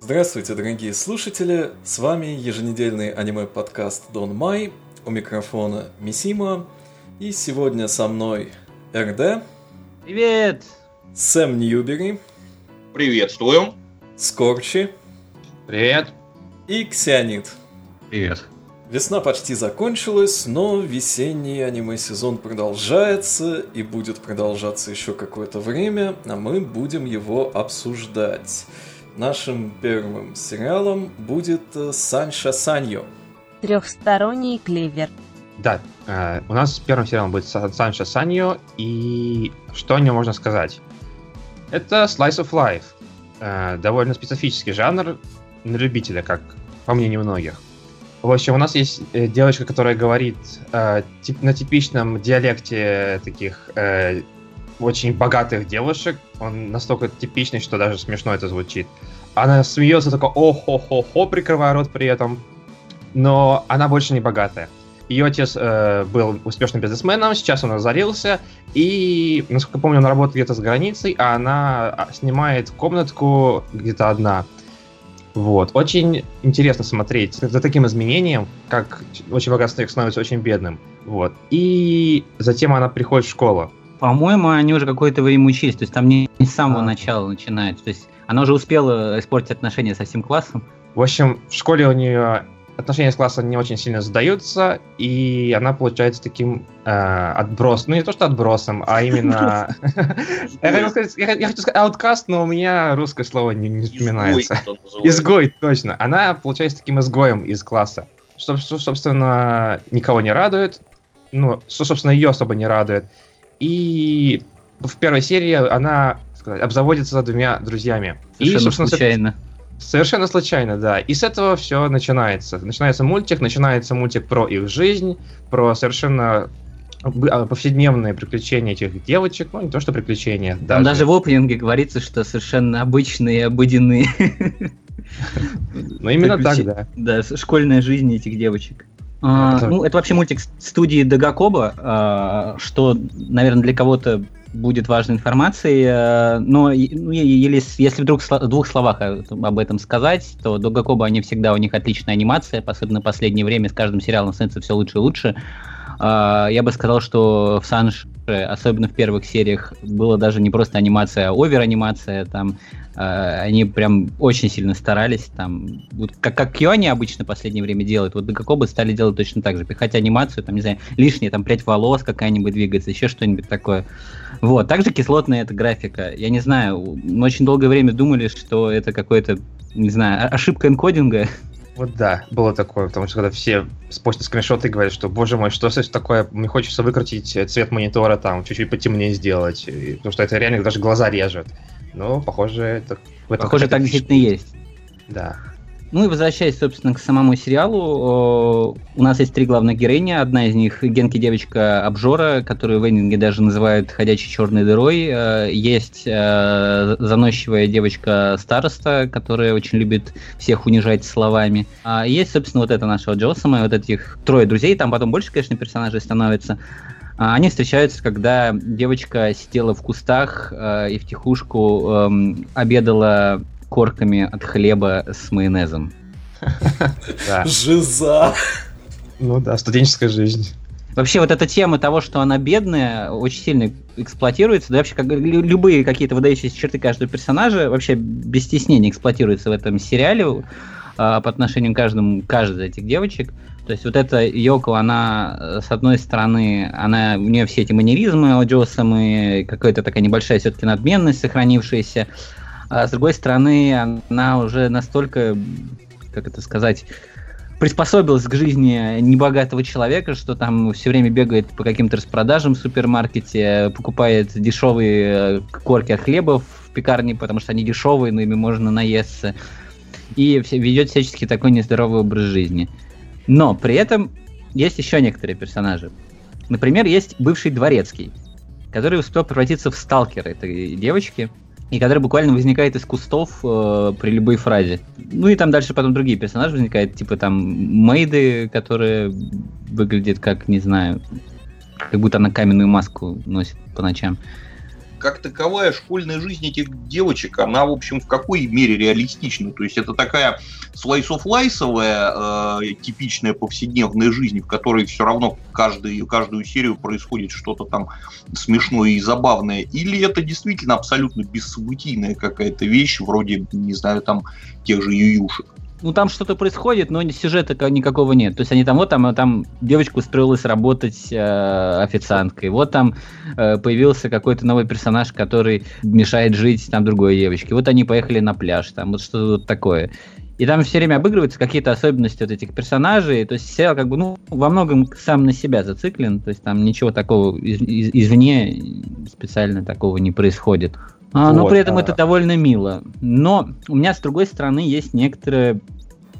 Здравствуйте, дорогие слушатели! С вами еженедельный аниме-подкаст Дон Май. У микрофона Мисима. И сегодня со мной РД. Привет! Сэм Ньюбери. Приветствую. Скорчи. Привет. И Ксионид. Привет. Весна почти закончилась, но весенний аниме-сезон продолжается и будет продолжаться еще какое-то время, а мы будем его обсуждать. Нашим первым сериалом будет э, Санша Саньо. Трехсторонний клевер. Да, э, у нас первым сериалом будет Санша Саньо, и что о нем можно сказать? Это Slice of Life. Э, довольно специфический жанр на любителя, как по мнению многих. В общем, у нас есть э, девочка, которая говорит э, тип, на типичном диалекте таких э, очень богатых девушек. Он настолько типичный, что даже смешно это звучит. Она смеется только о-хо-хо-хо, прикрывая рот при этом. Но она больше не богатая. Ее отец э, был успешным бизнесменом, сейчас он разорился, и, насколько помню, он работает где-то с границей, а она а, снимает комнатку где-то одна. Вот. Очень интересно смотреть за таким изменением, как очень богатый человек становится очень бедным. Вот. И затем она приходит в школу. По-моему, они уже какое-то время учились, то есть там не, не с самого а. начала начинается. То есть она уже успела испортить отношения со всем классом. В общем, в школе у нее отношения с классом не очень сильно задаются, и она получается таким э, отбросом. Ну, не то, что отбросом, а именно... Я хочу сказать ауткаст, но у меня русское слово не вспоминается. Изгой, точно. Она получается таким изгоем из класса. Что, собственно, никого не радует. Ну, что, собственно, ее особо не радует. И в первой серии она сказать, обзаводится двумя друзьями. Совершенно и, собственно, случайно. Совершенно случайно, да. И с этого все начинается. Начинается мультик, начинается мультик про их жизнь, про совершенно а, повседневные приключения этих девочек, ну не то что приключения. Там даже, даже в опенинге говорится, что совершенно обычные, обыденные. Ну именно так, да. Да, школьная жизнь этих девочек. А, ну, это вообще мультик студии Дагакоба, а, что, наверное, для кого-то будет важной информацией. Э, но ну, или, если в двух словах об этом сказать, то до Гакоба они всегда, у них отличная анимация, особенно в последнее время с каждым сериалом становится все лучше и лучше. Э, я бы сказал, что в Санш, особенно в первых сериях, было даже не просто анимация, а овер-анимация. Там э, они прям очень сильно старались. Там, вот как, как Кьони обычно в последнее время делает, вот Дагакоба стали делать точно так же. Пихать анимацию, там, не знаю, лишнее, там, прядь волос какая-нибудь двигается, еще что-нибудь такое. Вот, также кислотная эта графика. Я не знаю, мы очень долгое время думали, что это какой-то, не знаю, ошибка энкодинга. Вот да, было такое, потому что когда все спустят скриншоты и говорят, что, боже мой, что это такое, мне хочется выкрутить цвет монитора, там, чуть-чуть потемнее сделать, и, потому что это реально даже глаза режет. Но, похоже, это... В этом похоже, так действительно есть. Да. Ну и возвращаясь, собственно, к самому сериалу, у нас есть три главных героини. Одна из них Генки девочка Обжора, которую в эндинге даже называют ходячей черной дырой. Э, есть э, заносчивая девочка Староста, которая очень любит всех унижать словами. А есть, собственно, вот это наша Джосама, вот этих трое друзей, там потом больше, конечно, персонажей становится. А они встречаются, когда девочка сидела в кустах э, и втихушку э, обедала корками от хлеба с майонезом. Жиза! Ну да, студенческая жизнь. Вообще вот эта тема того, что она бедная, очень сильно эксплуатируется. Да вообще как, любые какие-то выдающиеся черты каждого персонажа вообще без стеснения эксплуатируются в этом сериале а, по отношению к каждому, каждой из этих девочек. То есть вот эта Йоко, она, с одной стороны, она, у нее все эти манеризмы, аудиосамы, какая-то такая небольшая все-таки надменность сохранившаяся. А с другой стороны, она уже настолько, как это сказать, приспособилась к жизни небогатого человека, что там все время бегает по каким-то распродажам в супермаркете, покупает дешевые э, корки от хлеба в пекарне, потому что они дешевые, но ими можно наесться. И ведет всячески такой нездоровый образ жизни. Но при этом есть еще некоторые персонажи. Например, есть бывший дворецкий, который успел превратиться в сталкера этой девочки – и который буквально возникает из кустов э, при любой фразе. Ну и там дальше потом другие персонажи возникают, типа там Мейды, которая выглядит как, не знаю, как будто она каменную маску носит по ночам. Как таковая школьная жизнь этих девочек, она, в общем, в какой мере реалистична? То есть это такая slice of лайсовая, э, типичная повседневная жизнь, в которой все равно каждый, каждую серию происходит что-то там смешное и забавное, или это действительно абсолютно бессобытийная какая-то вещь, вроде, не знаю, там тех же ююшек? Ну там что-то происходит, но сюжета никакого нет. То есть они там, вот там, там девочка устроилась работать э, официанткой, вот там э, появился какой-то новый персонаж, который мешает жить там другой девочке. Вот они поехали на пляж, там вот что-то вот такое. И там все время обыгрываются какие-то особенности вот этих персонажей. То есть сериал как бы, ну, во многом сам на себя зациклен. То есть там ничего такого из- из- извне специально такого не происходит. А, но Вот, при этом а. это довольно мило. Но у меня, с другой стороны, есть некоторая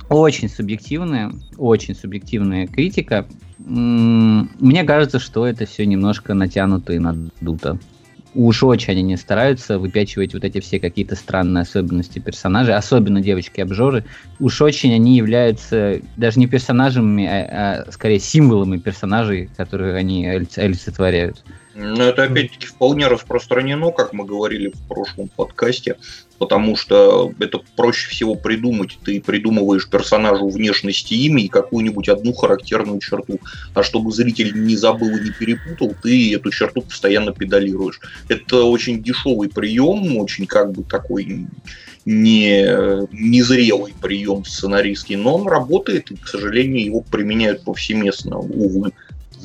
очень субъективная, очень субъективная критика. Мне кажется, что это все немножко натянуто и надуто. Уж очень они не стараются выпячивать вот эти все какие-то странные особенности персонажей, особенно девочки-обжоры. Уж очень они являются даже не персонажами, а, а скорее символами персонажей, которые они олиц- олицетворяют. Но это опять-таки вполне распространено, как мы говорили в прошлом подкасте, потому что это проще всего придумать. Ты придумываешь персонажу внешность и имя и какую-нибудь одну характерную черту. А чтобы зритель не забыл и не перепутал, ты эту черту постоянно педалируешь. Это очень дешевый прием, очень как бы такой не, незрелый прием сценаристский, но он работает, и, к сожалению, его применяют повсеместно, увы.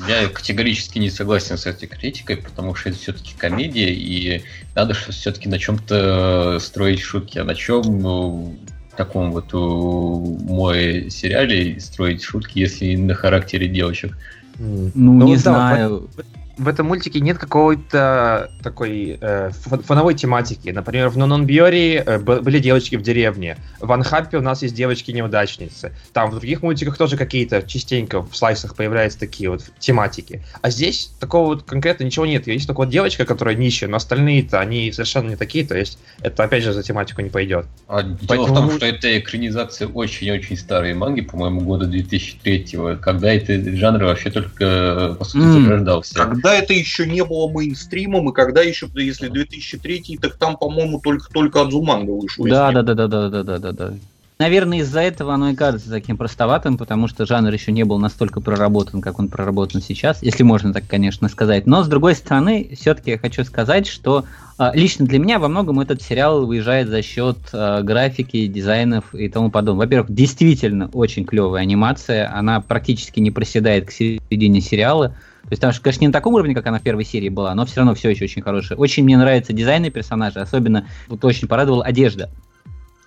Я категорически не согласен с этой критикой, потому что это все-таки комедия, и надо все-таки на чем-то строить шутки. А на чем ну, в таком вот у, мой сериале строить шутки, если на характере девочек? Ну, Ну, не да, знаю. В этом мультике нет какой-то такой э, фон- фоновой тематики. Например, в Нонон Бьори э, были девочки в деревне. В Анхаппе у нас есть девочки-неудачницы. Там в других мультиках тоже какие-то частенько в слайсах появляются такие вот тематики. А здесь такого вот конкретно ничего нет. Есть только вот девочка, которая нищая, но остальные-то они совершенно не такие. То есть это опять же за тематику не пойдет. А дело в Поэтому- том, что это экранизация очень-очень старой манги, по-моему, года 2003 когда этот жанр вообще только, по сути, М. зарождался. Когда это еще не было мейнстримом, и когда еще, если 2003, так там, по-моему, только-только Адзуманга вышел. Да, да, да, да, да, да, да, да, да. Наверное, из-за этого оно и кажется таким простоватым, потому что жанр еще не был настолько проработан, как он проработан сейчас, если можно так, конечно, сказать. Но, с другой стороны, все-таки я хочу сказать, что а, лично для меня во многом этот сериал выезжает за счет а, графики, дизайнов и тому подобное. Во-первых, действительно очень клевая анимация, она практически не проседает к середине сериала. То есть там, конечно, не на таком уровне, как она в первой серии была, но все равно все еще очень хорошее. Очень мне нравятся дизайны персонажей, особенно вот очень порадовала одежда.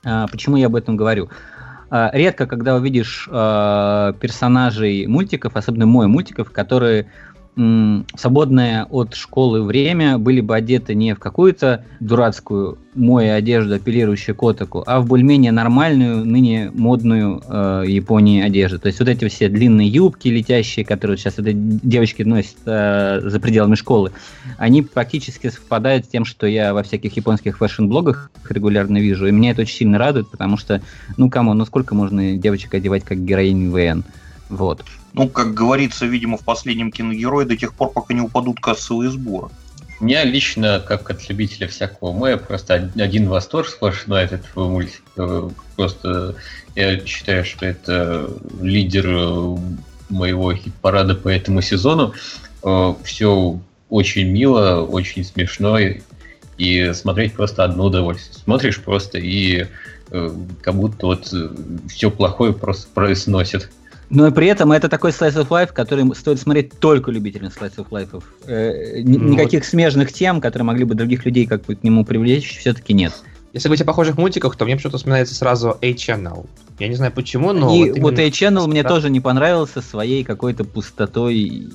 А, почему я об этом говорю? А, редко, когда увидишь а, персонажей мультиков, особенно мой мультиков, которые свободное от школы время были бы одеты не в какую-то дурацкую мою одежду, апеллирующую к отаку, а в более-менее нормальную, ныне модную э, Японии одежду. То есть вот эти все длинные юбки летящие, которые сейчас это девочки носят э, за пределами школы, они практически совпадают с тем, что я во всяких японских фэшн-блогах регулярно вижу. И меня это очень сильно радует, потому что, ну, кому, ну сколько можно девочек одевать как героинь ВН? Вот. Ну, как говорится, видимо, в последнем киногерое до тех пор, пока не упадут кассовые сборы. Меня лично, как от любителя всякого мэя, просто од- один восторг сплошной от этого мультика. Просто я считаю, что это лидер э, моего хит-парада по этому сезону. Все очень мило, очень смешно, и- смотреть просто одно удовольствие. Смотришь просто и э, как будто вот все плохое просто произносит. Но при этом это такой slice of life, который стоит смотреть только любителям slice of life. Э, ни- Ну, никаких смежных тем, которые могли бы других людей как бы к нему привлечь, все-таки нет. Если говорить о похожих мультиках, то мне почему-то вспоминается сразу A-Channel. Я не знаю почему, но... и вот вот A-Channel мне тоже не понравился своей какой-то пустотой и,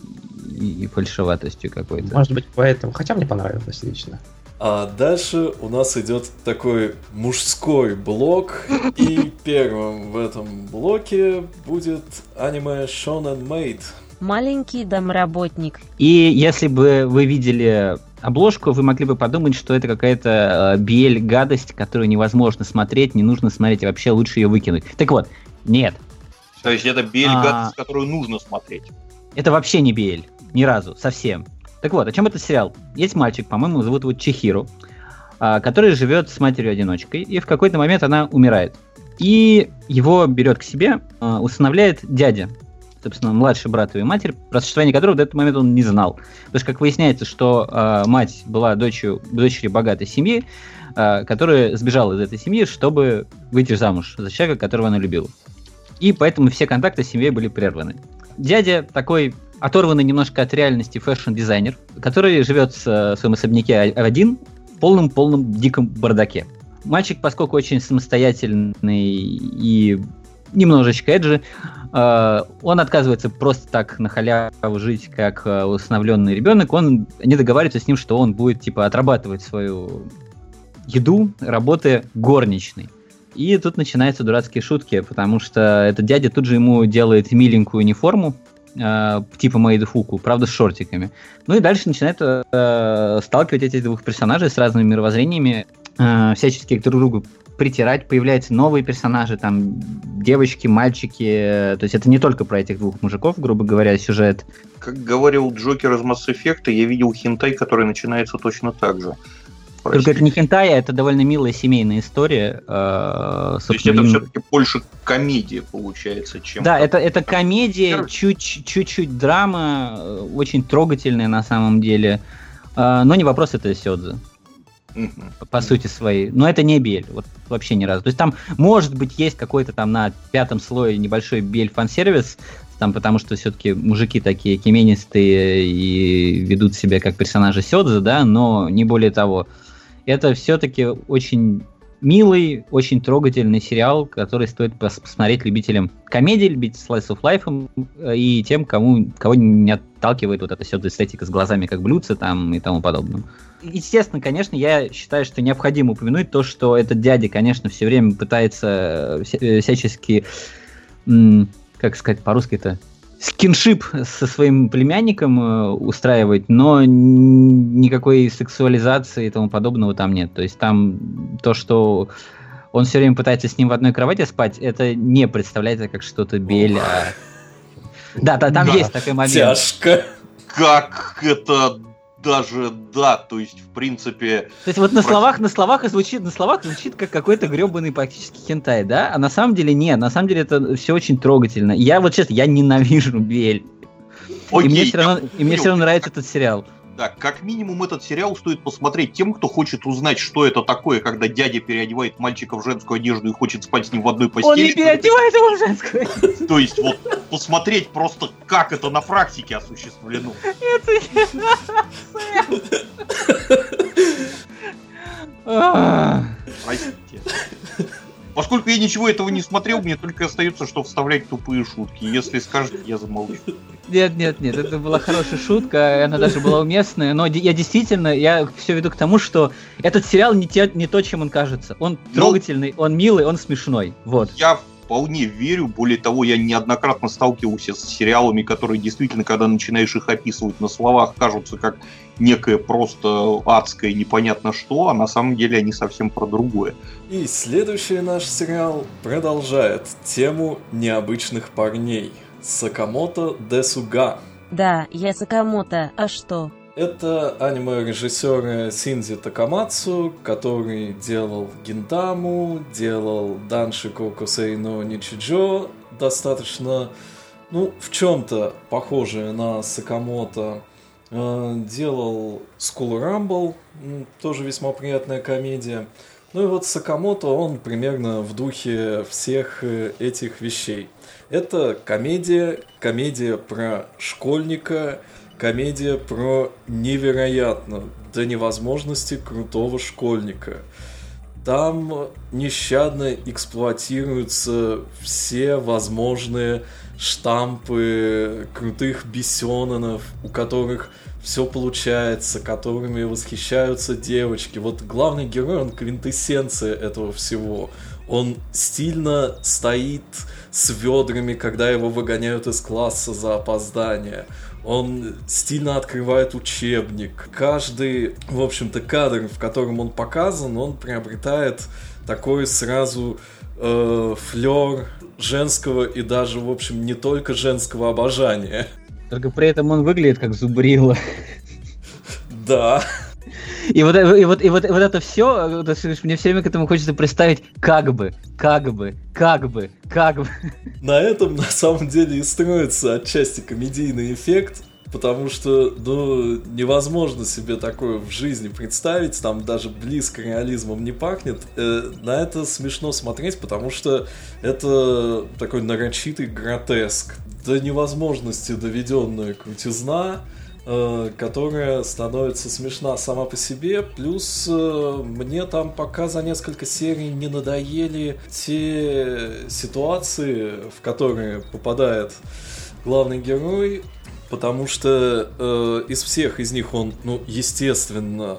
и фальшиватостью какой-то. Может быть, поэтому. Хотя мне понравилось лично. А дальше у нас идет такой мужской блок, и первым в этом блоке будет аниме Shonen Maid. Маленький домработник. И если бы вы видели обложку, вы могли бы подумать, что это какая-то э, гадость, которую невозможно смотреть, не нужно смотреть, и вообще лучше ее выкинуть. Так вот, нет, То есть это бельга, А. которую нужно смотреть. это вообще не BL, ни разу, совсем. Так вот, о чем этот сериал? Есть мальчик, по-моему, зовут его Чехиру, а, который живет с матерью-одиночкой, и в какой-то момент она умирает. И его берет к себе, а, усыновляет дядя, собственно, младший брат его матери, про существование которого до этого момента он не знал. Потому что, как выясняется, что э, мать была дочерью, дочерью богатой семьи, которая сбежала из этой семьи, чтобы выйти замуж за человека, которого она любила. И поэтому все контакты с семьей были прерваны. Дядя такой оторванный немножко от реальности fashion-дизайнер, который живет в своем особняке один в полном-полном диком бардаке. Мальчик, поскольку очень самостоятельный и немножечко edgy, э, он отказывается просто так на халяву жить, как э, усыновленный ребенок. Он не договаривается с ним, что он будет типа отрабатывать свою еду, работая горничной. И тут начинаются дурацкие шутки, потому что этот дядя тут же ему делает миленькую униформу, э, типа Мэйдфуку, правда, с шортиками. Ну и дальше начинает э, сталкивать этих двух персонажей с разными мировоззрениями, э, всячески друг другу притирать, появляются новые персонажи, там девочки, мальчики. То есть это не только про этих двух мужиков, грубо говоря, сюжет. Как говорил Джокер из Mass Effect, я видел хентай, который начинается точно так же. Только это не хентай, а это довольно милая семейная история. Э, То есть это все-таки больше комедия получается, чем... Да, это, это комедия, чуть-чуть драма, э, очень трогательная на самом деле. Э, но не вопрос, это Сёдзе угу. по сути своей. Но это не бель, вот вообще ни разу. То есть там, может быть, есть какой-то там на пятом слое небольшой бель фан-сервис, там, потому что все-таки мужики такие кеменистые и ведут себя как персонажи Сёдзе, да, но не более того. Это все-таки очень милый, очень трогательный сериал, который стоит посмотреть любителям комедии, любителям slice of life и тем, кому, кого не отталкивает вот эта сюда эстетика с глазами как блюдце там и тому подобное. Естественно, конечно, я считаю, что необходимо упомянуть то, что этот дядя, конечно, все время пытается э, э, всячески, как сказать по-русски это, скиншип со своим племянником э, устраивать, но никакой сексуализации и тому подобного там нет. То есть там то, что он все время пытается с ним в одной кровати спать, это не представляется как что-то бель, а... Да, да, там да. есть такой момент. Тяжко. Как это даже да, то есть в принципе. То есть вот на словах, на словах звучит, на словах звучит как какой-то гребаный практически хентай, да? А на самом деле нет, на самом деле это все очень трогательно. Я вот честно, я ненавижу Бель. Окей, и мне все равно, и мне все равно нравится этот сериал. Да, как минимум этот сериал стоит посмотреть тем, кто хочет узнать, что это такое, когда дядя переодевает мальчика в женскую одежду и хочет спать с ним в одной постели. Он не переодевает его в женскую одежду. То есть вот посмотреть просто, как это на практике осуществлено. Простите. Поскольку я ничего этого не смотрел, мне только остается, что вставлять тупые шутки. Если скажете, я замолчу. Нет, нет, нет, это была хорошая шутка, она даже была уместная, но я действительно, я все веду к тому, что этот сериал не, те, не то, чем он кажется. Он ну, трогательный, он милый, он смешной. Вот. Я вполне верю. Более того, я неоднократно сталкивался с сериалами, которые действительно, когда начинаешь их описывать на словах, кажутся как некое просто адское непонятно что, а на самом деле они совсем про другое. И следующий наш сериал продолжает тему необычных парней. Сакамото Десуга. Да, я Сакамото, а что? Это аниме-режиссер Синзи Такамацу, который делал Гинтаму, делал Даншико Косейно Ничиджо, достаточно, ну, в чем-то похожее на Сакамото. Э, делал School Rumble, тоже весьма приятная комедия. Ну и вот Сакамото, он примерно в духе всех э, этих вещей. Это комедия, комедия про школьника, комедия про невероятно до невозможности крутого школьника. Там нещадно эксплуатируются все возможные штампы крутых бесенонов, у которых все получается, которыми восхищаются девочки. Вот главный герой, он квинтэссенция этого всего. Он стильно стоит с ведрами, когда его выгоняют из класса за опоздание. Он стильно открывает учебник. Каждый, в общем-то, кадр, в котором он показан, он приобретает такой сразу э, флер женского и даже, в общем, не только женского обожания. Только при этом он выглядит как зубрила. Да. И вот, и вот, и вот, и вот это все, мне все время к этому хочется представить, как бы, как бы, как бы, как бы. На этом на самом деле и строится отчасти комедийный эффект, потому что, ну, невозможно себе такое в жизни представить, там даже близко реализмом не пахнет. Э, на это смешно смотреть, потому что это такой нарочитый гротеск, до невозможности доведенная крутизна, э, которая становится смешна сама по себе, плюс э, мне там пока за несколько серий не надоели те ситуации, в которые попадает главный герой, потому что э, из всех из них он, ну, естественно,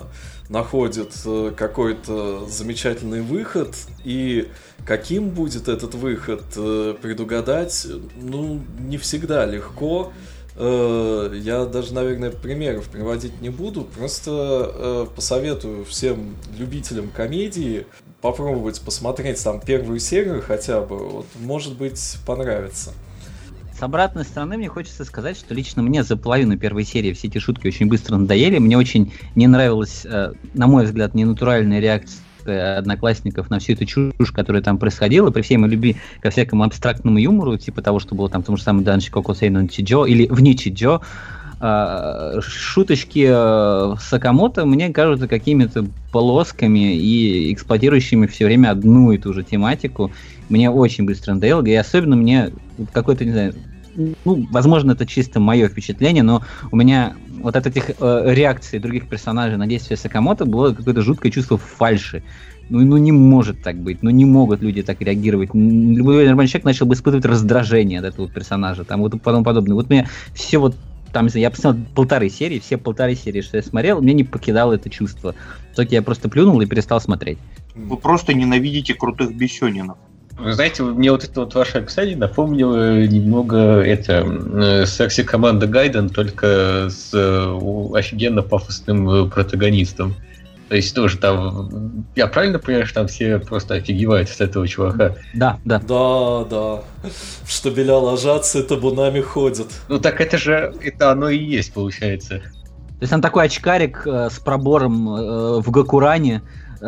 находит э, какой-то замечательный выход, и каким будет этот выход э, предугадать, ну, не всегда легко. Э, я даже, наверное, примеров приводить не буду, просто э, посоветую всем любителям комедии попробовать посмотреть там первую серию хотя бы, вот, может быть, понравится. С обратной стороны мне хочется сказать, что лично мне за половину первой серии все эти шутки очень быстро надоели. Мне очень не нравилась, на мой взгляд, ненатуральная реакция одноклассников на всю эту чушь, которая там происходила, при всей моей любви ко всякому абстрактному юмору, типа того, что было там в том же самом Данчи Коко Сейнон Чиджо или в Ничиджо, э, шуточки э, Сакамото мне кажутся какими-то полосками и эксплуатирующими все время одну и ту же тематику. Мне очень быстро надоело, и особенно мне какой-то, не знаю, ну, возможно, это чисто мое впечатление, но у меня вот от этих э, реакций других персонажей на действия Сакамото было какое-то жуткое чувство фальши. Ну, ну не может так быть, ну не могут люди так реагировать. Любой нормальный человек начал бы испытывать раздражение от этого персонажа, там вот и подобное. Вот мне все вот там, я посмотрел полторы серии, все полторы серии, что я смотрел, мне не покидало это чувство. В итоге я просто плюнул и перестал смотреть. Вы просто ненавидите крутых бесенинов. Вы знаете, мне вот это вот ваше описание напомнило немного это э, секси команда Гайден, только с э, офигенно пафосным э, протагонистом. То есть тоже там, я правильно понимаю, что там все просто офигевают с этого чувака? Да, да. Да, да. В штабеля ложатся, табунами ходят. Ну так это же, это оно и есть, получается. То есть он такой очкарик э, с пробором э, в Гакуране,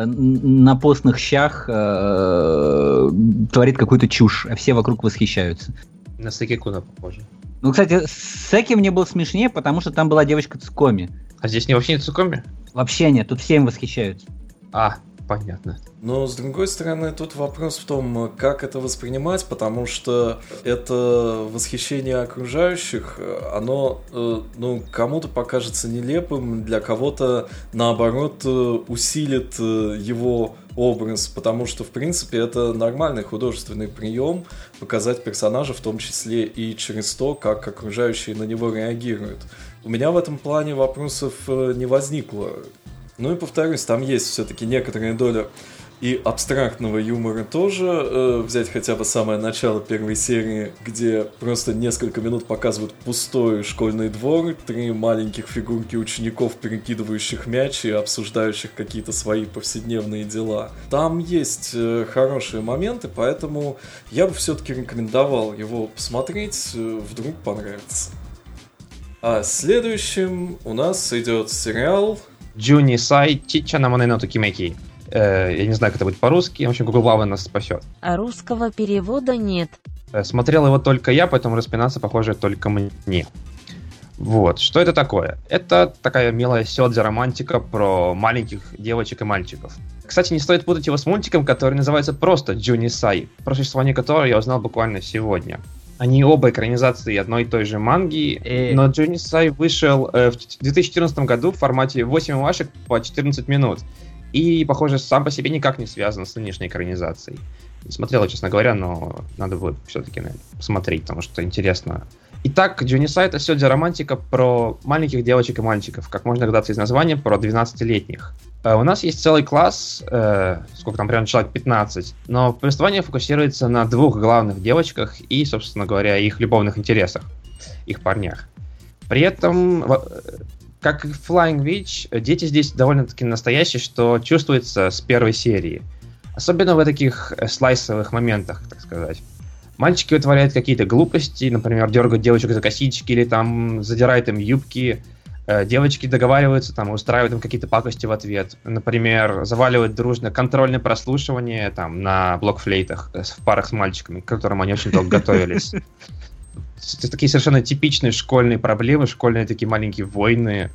на постных щах э, творит какую-то чушь, а все вокруг восхищаются. На Секикуна похоже. Ну, кстати, Секи мне был смешнее, потому что там была девочка Цукоми. А здесь не вообще не Цукоми? Вообще нет, тут все им восхищаются. А, понятно. Но, с другой стороны, тут вопрос в том, как это воспринимать, потому что это восхищение окружающих, оно, э, ну, кому-то покажется нелепым, для кого-то, наоборот, э, усилит э, его образ, потому что, в принципе, это нормальный художественный прием показать персонажа, в том числе и через то, как окружающие на него реагируют. У меня в этом плане вопросов не возникло. Ну и повторюсь, там есть все-таки некоторая доля и абстрактного юмора тоже. Э, взять хотя бы самое начало первой серии, где просто несколько минут показывают пустой школьный двор, три маленьких фигурки учеников, перекидывающих мяч и обсуждающих какие-то свои повседневные дела. Там есть э, хорошие моменты, поэтому я бы все-таки рекомендовал его посмотреть, э, вдруг понравится. А следующим у нас идет сериал Джуни Сай Чича на Монено Токимеки. Э, я не знаю, как это будет по-русски. В общем, Google Lava нас спасет. А русского перевода нет. Смотрел его только я, поэтому распинаться, похоже, только мне. Вот, что это такое? Это такая милая сёдзи романтика про маленьких девочек и мальчиков. Кстати, не стоит путать его с мультиком, который называется просто Джуни Сай, про существование которого я узнал буквально сегодня. Они оба экранизации одной и той же манги, Э. но Джуни Сай вышел э, в 2014 году в формате 8 вашек по 14 минут. И, похоже, сам по себе никак не связан с нынешней экранизацией. Не смотрел, честно говоря, но надо будет все-таки посмотреть, потому что интересно. Итак, Джунисай это все романтика про маленьких девочек и мальчиков, как можно догадаться из названия, про 12-летних. Э, У нас есть целый класс, э, сколько там, примерно человек 15, но повествование фокусируется на двух главных девочках и, собственно говоря, их любовных интересах, их парнях. При этом, э, как и в Flying Witch, дети здесь довольно-таки настоящие, что чувствуется с первой серии. Особенно в таких э, слайсовых моментах, так сказать. Мальчики вытворяют какие-то глупости, например, дергают девочек за косички или там задирают им юбки. Э, девочки договариваются, там, устраивают им какие-то пакости в ответ. Например, заваливают дружно контрольное прослушивание там, на блокфлейтах э, в парах с мальчиками, к которым они очень долго готовились. Это такие совершенно типичные школьные проблемы, школьные такие маленькие войны.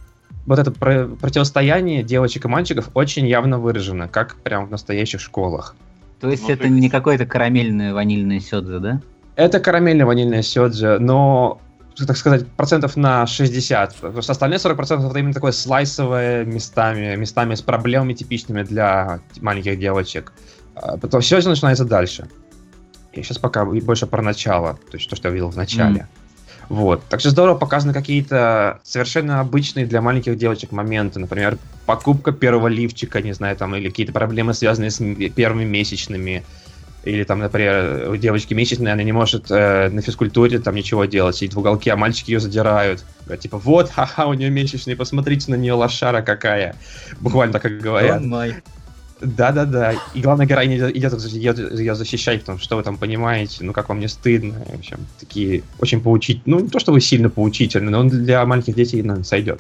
Вот это про- противостояние девочек и мальчиков очень явно выражено, как прям в настоящих школах. То есть Ну, это то не какое-то карамельное ванильное сёдзе, да? Это карамельно-ванильная сёдзе, но, так сказать, процентов на 60. Потому что остальные 40 процентов это именно такое слайсовое местами, местами с проблемами типичными для маленьких девочек. А Потом все начинается дальше. Я сейчас пока больше про начало, то есть то, что я видел в начале. Вот. Так что здорово показаны какие-то совершенно обычные для маленьких девочек моменты. Например, покупка первого лифчика, не знаю, там, или какие-то проблемы, связанные с первыми месячными. Или там, например, у девочки месячная, она не может э, на физкультуре там ничего делать, сидит в уголке, а мальчики ее задирают. Типа, вот, ха-ха, у нее месячные, посмотрите на нее, лошара какая. Буквально так, как говорят. Да-да-да. И главная героиня идет, идет ее защищать, потому что что вы там понимаете, ну как вам не стыдно. В общем, такие очень поучить, ну не то чтобы сильно поучительно, но он для маленьких детей, наверное, сойдет.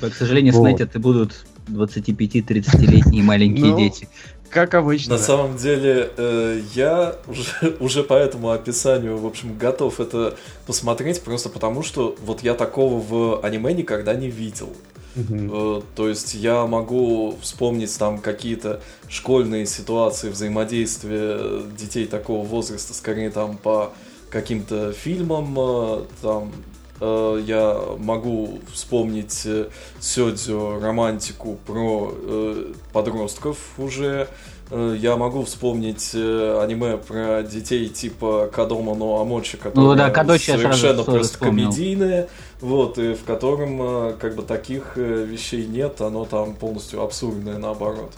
К сожалению, Вот. смотреть это будут 25-30-летние маленькие Ну, дети. Как обычно. На самом деле, э, я уже, уже по этому описанию, в общем, готов это посмотреть, просто потому что вот я такого в аниме никогда не видел. Э, То есть я могу вспомнить там какие-то школьные ситуации взаимодействия детей такого возраста, скорее там по каким-то фильмам, э, там э, я могу вспомнить сёдзю романтику про подростков уже. Э, Я могу вспомнить э, аниме про детей типа Кадома но Амочи, которые Ну да, Кадочи совершенно просто вспомнил. комедийные, вот, и в котором э, как бы таких вещей нет, оно там полностью абсурдное наоборот.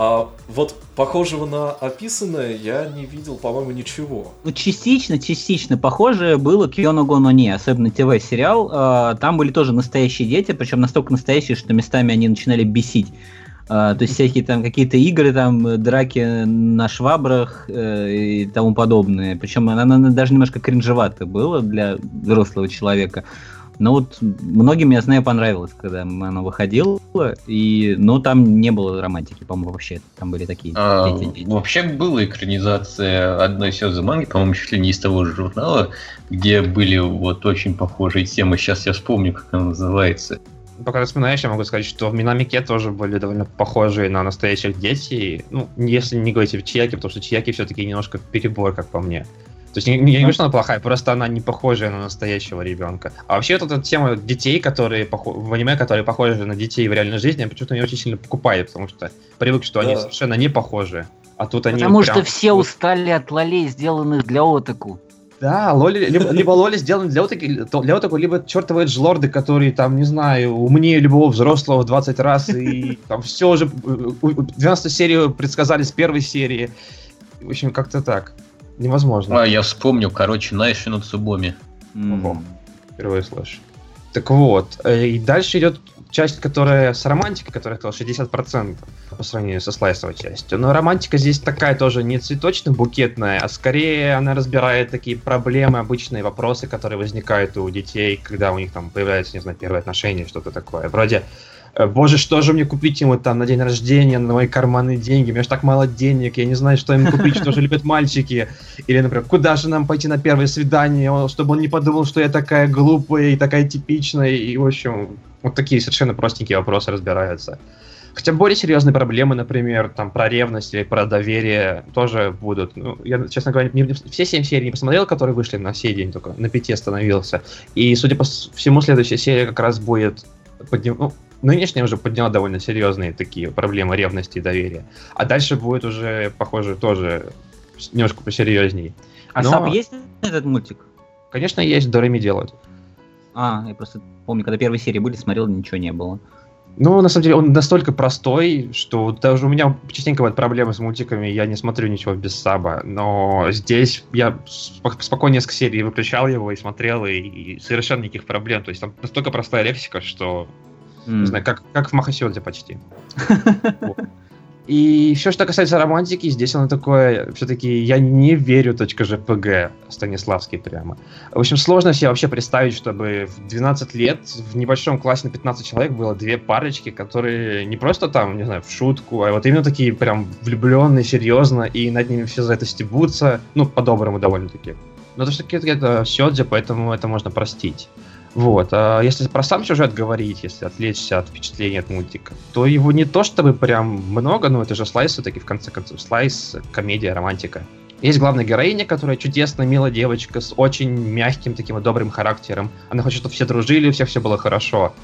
А вот похожего на описанное я не видел, по-моему, ничего. Ну, частично, частично похоже было Кионо Гоно Не, особенно ТВ-сериал. А, Там были тоже настоящие дети, причем настолько настоящие, что местами они начинали бесить. А, То есть всякие там какие-то игры, там э, драки на швабрах э, и тому подобное. Причем она, она даже немножко кринжевато было для взрослого человека. Но вот многим, я знаю, понравилось, когда оно выходило. И, но там не было романтики, по-моему, вообще. Там были такие А, дети-дети. вообще была экранизация одной сёзы манги, по-моему, чуть ли не из того же журнала, где были вот очень похожие темы. Сейчас я вспомню, как она называется. Пока ты вспоминаешь, я могу сказать, что в Минамике тоже были довольно похожие на настоящих детей. Ну, если не говорить о Чияке, потому что Чияки все-таки немножко перебор, как по мне. То есть не- не- я не говорю, что она плохая, просто она не похожая на настоящего ребенка. А вообще вот эта тема детей, которые похо- в аниме, которые похожи на детей в реальной жизни, я почему-то не очень сильно покупаю, потому что привык, что они Да. совершенно не похожи. А тут они Потому прям что все устали от лолей, сделанных для отаку. Да, лоли, либо, либо лоли сделаны для отаки, то- для отаку, либо чертовы эджлорды, которые там, не знаю, умнее любого взрослого в 20 раз, и там все уже, э, у- у- 12 серию предсказали с первой серии. В общем, как-то так. Невозможно. А, я вспомнил, короче, Найшину Цубоми. М. Ого. Впервые слышу. Так вот, э, и дальше идет часть, которая с романтикой, которая сказал 60% по сравнению со слайсовой частью. Но романтика здесь такая тоже не цветочно-букетная, а скорее она разбирает такие проблемы, обычные вопросы, которые возникают у детей, когда у них там появляются, не знаю, первые отношения, что-то такое. Вроде э, Боже, что же мне купить ему там на день рождения, на мои карманные деньги? У меня же так мало денег, я не знаю, что им купить, что же любят мальчики. Или, например, куда же нам пойти на первое свидание, чтобы он не подумал, что я такая глупая и такая типичная. И, в общем, вот такие совершенно простенькие вопросы разбираются. Хотя более серьезные проблемы, например, там про ревность или про доверие тоже будут. Ну, я, честно говоря, не- все семь серий не посмотрел, которые вышли на сей день, только на пяти остановился. И, судя по всему, следующая серия как раз будет подним- ну, нынешняя уже подняла довольно серьезные такие проблемы ревности и доверия. А дальше будет уже, похоже, тоже немножко посерьезней. А Но- сап есть этот мультик? Конечно, есть Дореми делают. А, я просто помню, когда первые серии были, смотрел, ничего не было. Ну, на самом деле, он настолько простой, что даже у меня частенько бывают проблемы с мультиками, я не смотрю ничего без саба. Но здесь я спок- спокойно несколько серий выключал его и смотрел, и, и совершенно никаких проблем. То есть там настолько простая лексика, что, М. не знаю, как, как в Махасёдзе почти. И все, что касается романтики, здесь оно такое, все-таки я не верю точка .жпг Станиславский прямо. В общем, сложно себе вообще представить, чтобы в 12 лет в небольшом классе на 15 человек было две парочки, которые не просто там, не знаю, в шутку, а вот именно такие прям влюбленные, серьезно, и над ними все за это стебутся, ну, по-доброму довольно-таки. Но то, что это сёдзи, поэтому это можно простить. Вот. А если про сам сюжет говорить, если отвлечься от впечатления от мультика, то его не то чтобы прям много, но это же слайс все-таки, в конце концов. Слайс, комедия, романтика. Есть главная героиня, которая чудесная, милая девочка с очень мягким таким добрым характером. Она хочет, чтобы все дружили, у всех все было хорошо.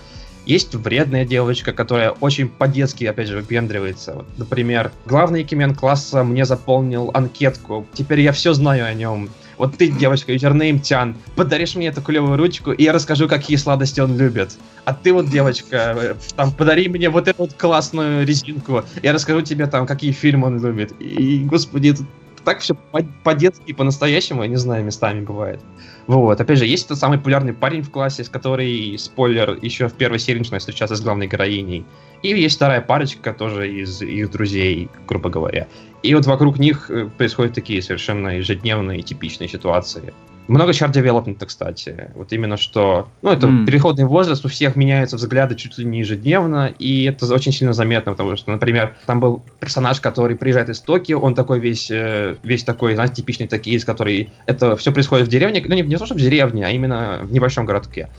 Есть вредная девочка, которая очень по-детски, опять же, выпендривается. Вот, например, главный кимен класса мне заполнил анкетку. Теперь я все знаю о нем. Вот ты, девочка, юзернейм Тян, подаришь мне эту клевую ручку, и я расскажу, какие сладости он любит. А ты вот, девочка, э, там, подари мне вот эту вот классную резинку, я расскажу тебе там, какие фильмы он любит. И, господи, это так все по-детски, по-настоящему, я не знаю, местами бывает. Вот, опять же, есть тот самый популярный парень в классе, с который, спойлер, еще в первой серии начинает встречаться с главной героиней. И есть вторая парочка тоже из их друзей, грубо говоря. И вот вокруг них э, происходят такие совершенно ежедневные, типичные ситуации. Много чар девелопмента, кстати. Вот именно что... Ну, это mm. переходный возраст, у всех меняются взгляды чуть ли не ежедневно, и это очень сильно заметно, потому что, например, там был персонаж, который приезжает из Токио, он такой весь, э, весь такой, знаете, типичный из который... Это все происходит в деревне, ну, не, не то, что в деревне, а именно в небольшом городке.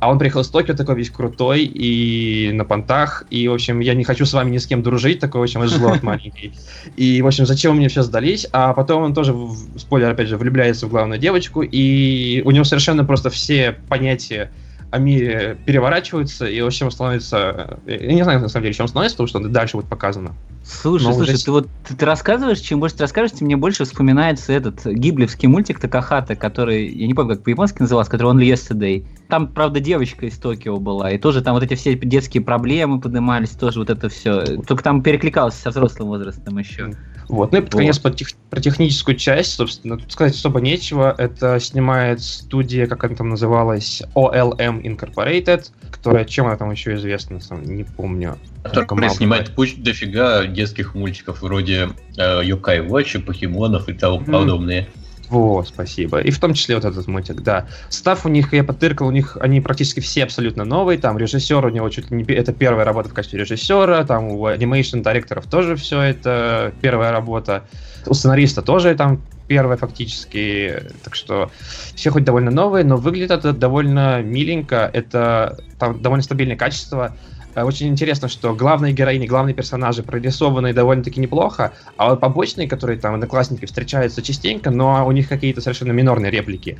А он приехал из Токио такой весь крутой и на понтах. И, в общем, я не хочу с вами ни с кем дружить, такой, в общем, жлот маленький. И, в общем, зачем мне все сдались? А потом он тоже, спойлер, опять же, влюбляется в главную девочку, и у него совершенно просто все понятия о мире переворачиваются, и, в общем, становится... Я не знаю, на самом деле, чем становится, потому что дальше будет показано. Слушай, Но слушай, уже... ты вот ты, ты рассказываешь, чем больше ты расскажешь, тем мне больше вспоминается этот гиблевский мультик Такахата, который, я не помню, как по-японски назывался, который он Yesterday. Там, правда, девочка из Токио была, и тоже там вот эти все детские проблемы поднимались, тоже вот это все. Только там перекликалось со взрослым возрастом еще. Вот. Ну и под конец вот. тех, про техническую часть, собственно, тут сказать особо нечего. Это снимает студия, как она там называлась, OLM Incorporated, которая чем она там еще известна, сам не помню. Которая снимает кучу дофига детских мультиков вроде э, Yokai Watch, покемонов и тому mm. подобное. Во, спасибо. И в том числе вот этот мультик, да. Став у них, я потыркал, у них они практически все абсолютно новые. Там режиссер у него чуть ли не... Это первая работа в качестве режиссера. Там у анимейшн директоров тоже все это первая работа. У сценариста тоже там первая фактически. Так что все хоть довольно новые, но выглядит это довольно миленько. Это там довольно стабильное качество. Э, очень интересно, что главные героини, главные персонажи прорисованы довольно-таки неплохо, а вот побочные, которые там одноклассники встречаются частенько, но у них какие-то совершенно минорные реплики,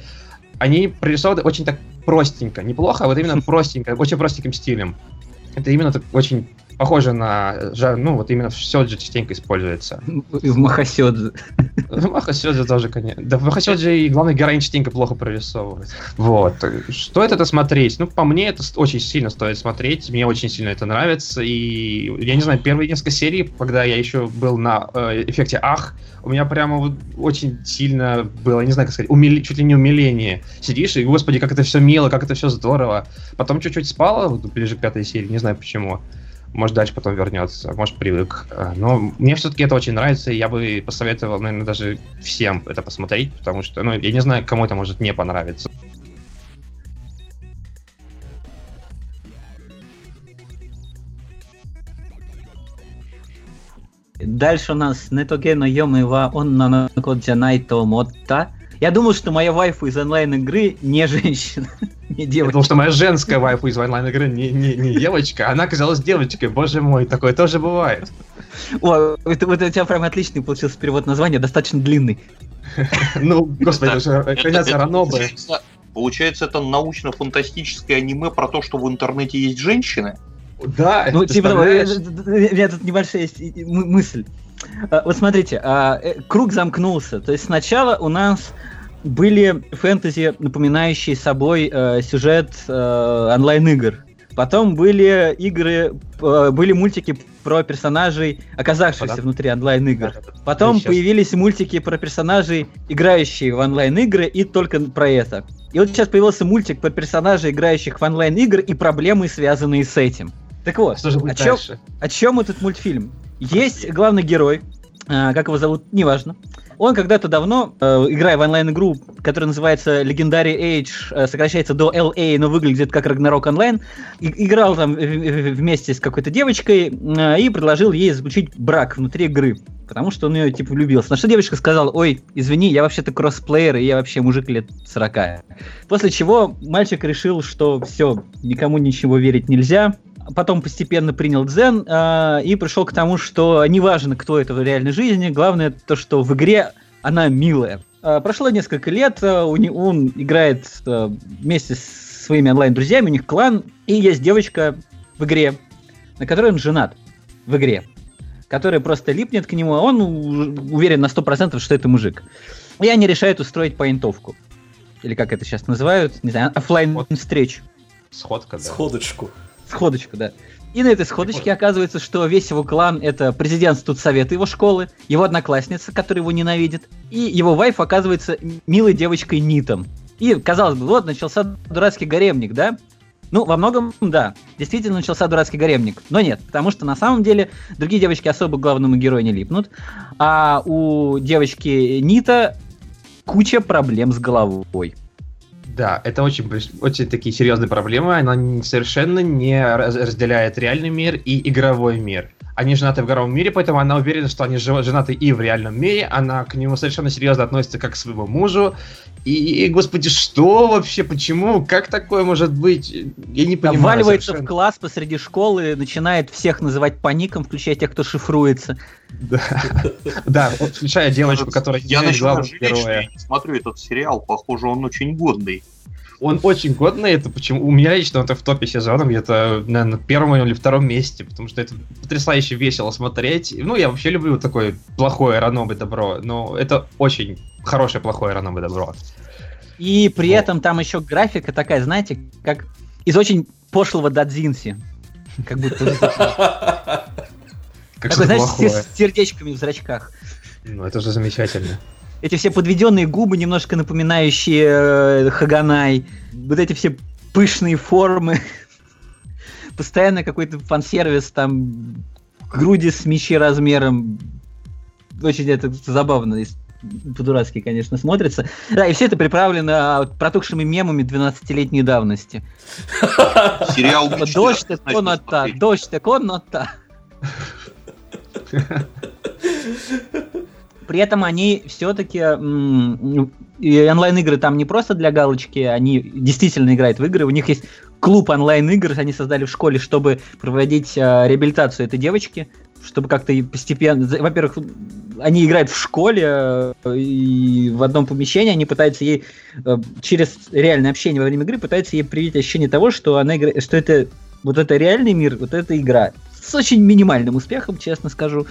они прорисованы очень так простенько, неплохо, а вот именно простенько, очень простеньким стилем. Это именно так очень похоже на жар, ну вот именно в сёдзе частенько используется. И в Махасёдзе. В Махасёдзе тоже, конечно. Да в Махасёдзе и главный героинь частенько плохо прорисовывает. Вот. Стоит это смотреть? Ну, по мне, это очень сильно стоит смотреть. Мне очень сильно это нравится. И я не знаю, первые несколько серий, когда я еще был на э, эффекте Ах, у меня прямо вот очень сильно было, не знаю, как сказать, умили, чуть ли не умиление. Сидишь и, господи, как это все мило, как это все здорово. Потом чуть-чуть спало, вот, ближе к пятой серии, не знаю почему. Может, дальше потом вернется, может, привык. Э, но мне все-таки это очень нравится, и я бы посоветовал, наверное, даже всем это посмотреть, потому что, ну, я не знаю, кому это может не понравиться. Дальше у нас Нетогено Йомива Онна Кодзянайто Мотта. Я думал, что моя вайфу из онлайн-игры не женщина, не девочка. Потому что моя женская вайфу из онлайн-игры не, не, не девочка, она оказалась девочкой. Боже мой, такое тоже бывает. О, это, вот у тебя прям отличный получился перевод названия, достаточно длинный. Ну, господи, организация Ранобы. Получается, это научно-фантастическое аниме про то, что в интернете есть женщины? Да, ну, типа, у меня тут небольшая есть мысль. А, вот смотрите, а, э, круг замкнулся. То есть сначала у нас были фэнтези, напоминающие собой э, сюжет э, онлайн-игр. Потом были игры, были мультики про персонажей, оказавшихся Потом... внутри онлайн-игр. Потом сейчас... появились мультики про персонажей, играющие в онлайн-игры, и только про это. И вот сейчас появился мультик про персонажей, играющих в онлайн-игры, и проблемы, связанные с этим. Так вот, Что же будет о, чем, о чем этот мультфильм? Есть главный герой, а, как его зовут, неважно. Он когда-то давно, э, играя в онлайн-игру, которая называется Legendary Age, э, сокращается до LA, но выглядит как Ragnarok Online, играл там вместе с какой-то девочкой э, и предложил ей заключить брак внутри игры, потому что он ее типа влюбился. На что девочка сказала, ой, извини, я вообще-то кроссплеер, и я вообще мужик лет 40. После чего мальчик решил, что все, никому ничего верить нельзя, потом постепенно принял дзен э, и пришел к тому, что неважно, кто это в реальной жизни, главное то, что в игре она милая. Э, прошло несколько лет, э, он, он играет э, вместе с своими онлайн-друзьями, у них клан, и есть девочка в игре, на которой он женат в игре, которая просто липнет к нему, а он уверен на 100%, что это мужик. И они решают устроить поинтовку. Или как это сейчас называют, не знаю, офлайн встречу. Сходка, да. Сходочку. Сходочку, да. И на этой сходочке оказывается, что весь его клан — это президент студсовета его школы, его одноклассница, которая его ненавидит, и его вайф оказывается милой девочкой Нитом. И, казалось бы, вот начался дурацкий гаремник, да? Ну, во многом, да, действительно начался дурацкий гаремник. Но нет, потому что на самом деле другие девочки особо к главному герою не липнут, а у девочки Нита куча проблем с головой. Да, это очень, очень такие серьезные проблемы. Она совершенно не разделяет реальный мир и игровой мир. Они женаты в игровом мире, поэтому она уверена, что они женаты и в реальном мире. Она к нему совершенно серьезно относится как к своему мужу. И, и господи, что вообще, почему, как такое может быть? Я не понимаю. Валивается совершенно. в класс посреди школы, начинает всех называть паником, включая тех, кто шифруется. Да, да включая девочку, которая Я начинаю жалеть, что я не смотрю этот сериал, похоже, он очень годный. Он очень годный, это почему у меня лично это в топе сезона где-то, наверное, на первом или втором месте, потому что это потрясающе весело смотреть. Ну, я вообще люблю такое плохое ранобы добро, но это очень хорошее плохое ранобы добро. И при вот. этом там еще графика такая, знаете, как из очень пошлого дадзинси. Как будто... Как знаешь, с сердечками в зрачках. Ну, это же замечательно эти все подведенные губы, немножко напоминающие э, Хаганай, вот эти все пышные формы, постоянно какой-то фан-сервис, там, груди с мечи размером, очень это забавно, по-дурацки, конечно, смотрится. Да, и все это приправлено протухшими мемами 12-летней давности. Сериал Дождь так комната, дождь так комната. При этом они все-таки онлайн-игры там не просто для галочки, они действительно играют в игры. У них есть клуб онлайн-игр, они создали в школе, чтобы проводить э, реабилитацию этой девочки, чтобы как-то постепенно... Во-первых, они играют в школе, э, и в одном помещении они пытаются ей э, через реальное общение во время игры пытаются ей привить ощущение того, что она играет, что это вот это реальный мир, вот это игра. С очень минимальным успехом, честно скажу.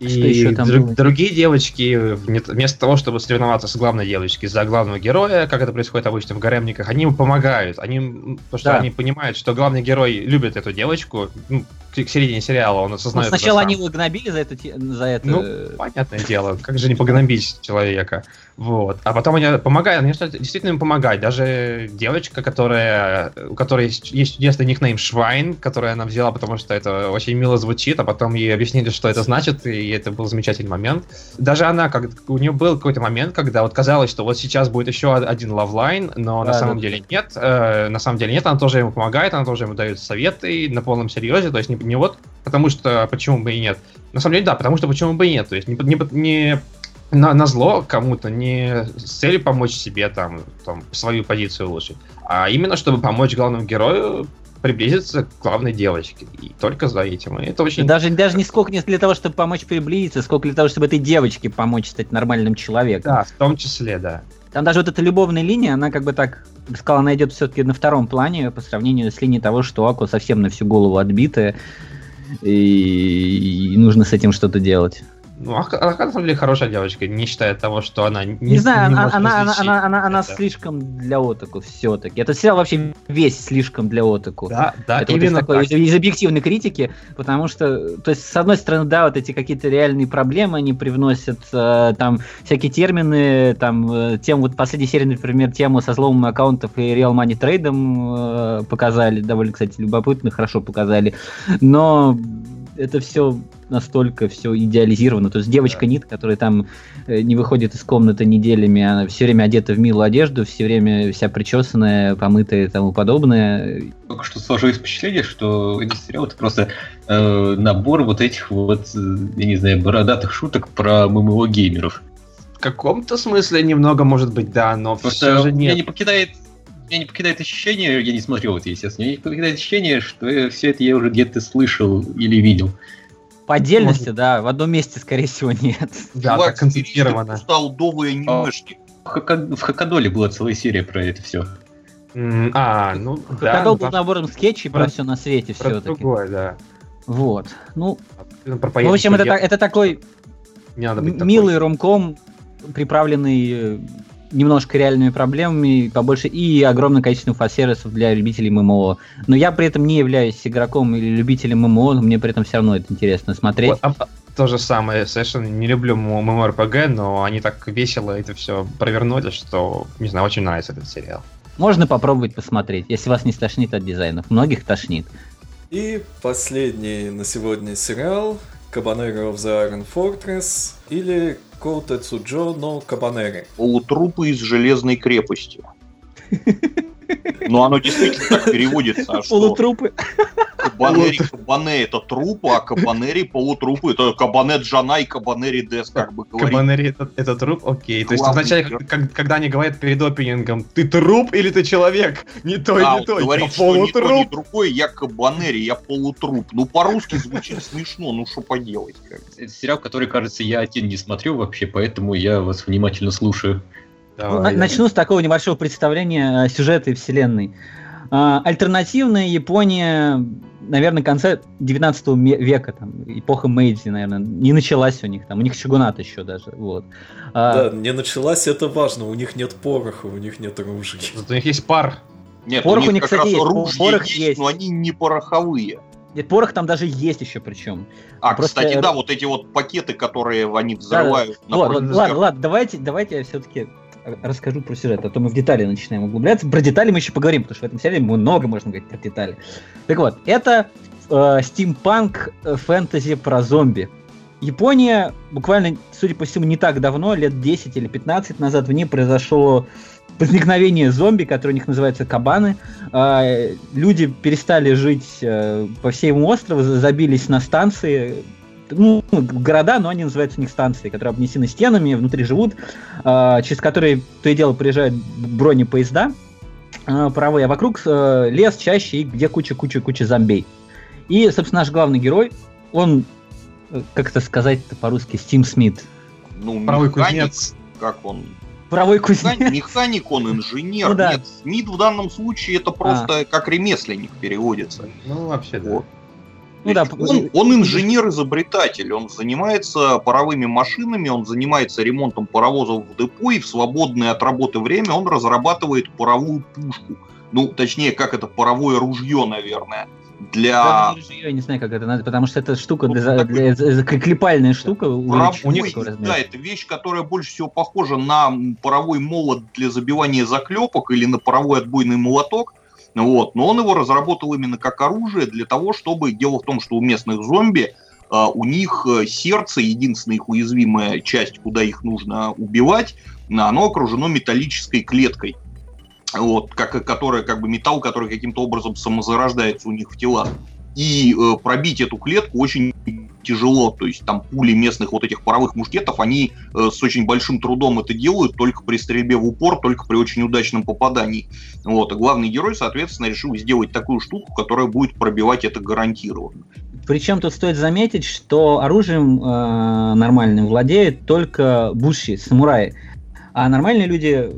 И что еще там друг, другие девочки, вместо того, чтобы соревноваться с главной девочкой за главного героя, как это происходит обычно в гаремниках, они ему помогают. Они, потому что да. они понимают, что главный герой любит эту девочку. Ну, к, к середине сериала он осознает. Ну, сначала они его гнобили за это, за это. Ну, понятное дело, как же не погнобить человека. Вот. А потом они помогают, они действительно им помогают. Даже девочка, которая, у которой есть, есть чудесный никнейм Schwein, который она взяла, потому что это очень мило звучит, а потом ей объяснили, что это значит, и это был замечательный момент. Даже она, как, у нее был какой-то момент, когда вот казалось, что вот сейчас будет еще один love line, но да, на самом да. деле нет. Э, на самом деле нет, она тоже ему помогает, она тоже ему дает советы на полном серьезе, то есть не, не вот потому что почему бы и нет. На самом деле, да, потому что почему бы и нет. То есть не, не, не на, на зло кому-то, не с целью помочь себе, там, там, свою позицию улучшить, а именно чтобы помочь главному герою приблизиться к главной девочке. И только за этим. И это очень... Даже, даже не сколько не для того, чтобы помочь приблизиться, сколько для того, чтобы этой девочке помочь стать нормальным человеком. Да, в том числе, да. Там даже вот эта любовная линия, она как бы так, я бы сказал, она идет все-таки на втором плане по сравнению с линией того, что Аку совсем на всю голову отбитая, и, и нужно с этим что-то делать. Ну, а, она, на самом деле хорошая девочка, не считая того, что она не Не знаю, не она, она, она, она, она, она слишком для отаку все-таки. Этот сериал вообще весь слишком для отаку. Да, да, Это именно вот из, такой, из, из объективной критики, потому что, то есть, с одной стороны, да, вот эти какие-то реальные проблемы они привносят, э, там, всякие термины, там, э, тем, вот последней серии, например, тему со взломом аккаунтов и Real Money трейдом э, показали, довольно, кстати, любопытно, хорошо показали, но это все настолько все идеализировано. То есть девочка Нит, которая там э, не выходит из комнаты неделями, она все время одета в милую одежду, все время вся причесанная, помытая и тому подобное. Только что сложилось впечатление, что этот сериал это просто э, набор вот этих вот, э, я не знаю, бородатых шуток про ММО-геймеров. В каком-то смысле немного, может быть, да, но Просто все же меня нет. не покидает меня не покидает ощущение, я не смотрел это, естественно, меня не покидает ощущение, что все это я уже где-то слышал или видел. По отдельности, да, в одном месте, скорее всего, нет. Да, Чувак, так концентрировано. Сталдовые анимешки. В, Хака- в Хакадоле была целая серия про это все. А, ну да. Ну, был набором скетчей про все на свете все-таки. другое, да. Вот. Ну, Ну, в общем, это, это такой. милый ромком, приправленный э, немножко реальными проблемами, побольше и огромным количеством фасервисов для любителей ММО. Но я при этом не являюсь игроком или любителем ММО, но мне при этом все равно это интересно смотреть. Вот, а- то же самое, совершенно не люблю MMORPG, но они так весело это все провернули, что, не знаю, очень нравится этот сериал. Можно попробовать посмотреть, если вас не стошнит от дизайнов. Многих тошнит. И последний на сегодня сериал of the Iron Fortress или Коутецуджо но Кабанери. Полутрупы из железной крепости. Ну, оно действительно так переводится. А что? Полутрупы. Кабанери Кабане это трупы, а Кабанери полутрупы. Это Кабанет Жана и Кабанери Дес, как бы говорить. Кабанери это, это труп? Окей. То есть вначале, как- когда они говорят перед опенингом, ты труп или ты человек? Не то и А, не то, я говорит, что ни то, ни полутруп. другой, я Кабанери, я полутруп. Ну, по-русски звучит смешно, ну что поделать. Как. Это сериал, который, кажется, я один не смотрю вообще, поэтому я вас внимательно слушаю. Ну, Давай. на- Начну с такого небольшого представления э, сюжета и вселенной. А, Альтернативная Япония, наверное, конца 19 ме- века, там, эпоха Мэйдзи, наверное, не началась у них, там, у них шагунат еще даже, вот. А, Да, не началась, это важно, у них нет пороха, у них нет оружия. Зато у них есть пар. Нет, Порох у у них них, как кстати, раз есть, оружие порох есть, есть. но они не пороховые. Нет, порох там даже есть еще причем. А, Просто, кстати, да, вот эти вот пакеты, которые они взрывают на Вот, вот, бронезапчасти. ладно, ладно, давайте, давайте я все-таки расскажу про сюжет, а то мы в детали начинаем углубляться. Про детали мы еще поговорим, потому что в этом сериале много можно говорить про детали. Так вот, это э, стимпанк э, фэнтези про зомби. Япония буквально, судя по всему, не так давно, лет 10 или 15 назад в ней произошло возникновение зомби, которые у них называются кабаны. А, люди перестали жить э, по всему острову, за- забились на станции, ну, города, но они называются у них станции, которые обнесены стенами, внутри живут, а, через которые то и дело приезжают бронепоезда а, паровые, а вокруг э, лес чаще, и где куча-куча-куча зомбей. И, собственно, наш главный герой, он, э, как это сказать по-русски, Стим Смит. Ну, Правый механик, кузнец. как он? Паровой Механик, кузнец. механик, он инженер. Ну да. Нет, Смит в данном случае это просто как ремесленник переводится. Ну, вообще, да. Вот. Ну да, он, он инженер-изобретатель, он занимается паровыми машинами, он занимается ремонтом паровозов в депо, и в свободное от работы время он разрабатывает паровую пушку. Ну, точнее, как это паровое ружье, наверное. Для Я не знаю, как это надо, потому что это штука, Ну, для, для- за- клепальная штука. паровой, такого размера. да, это вещь, которая больше всего похожа на паровой молот для забивания заклепок или на паровой отбойный молоток. Вот. Но он его разработал именно как оружие для того, чтобы... Дело в том, что у местных зомби а, у них э, сердце, единственная их уязвимая часть, куда их нужно убивать, оно окружено металлической клеткой. Вот, как, которая, как бы металл, который каким-то образом самозарождается у них в телах. И э, пробить эту клетку очень тяжело. То есть там пули местных вот этих паровых мушкетов, они э, с очень большим трудом это делают, только при стрельбе в упор, только при очень удачном попадании. Вот. И главный герой, соответственно, решил сделать такую штуку, которая будет пробивать это гарантированно. Причем тут стоит заметить, что оружием э, нормальным владеют только буши, самураи. А нормальные люди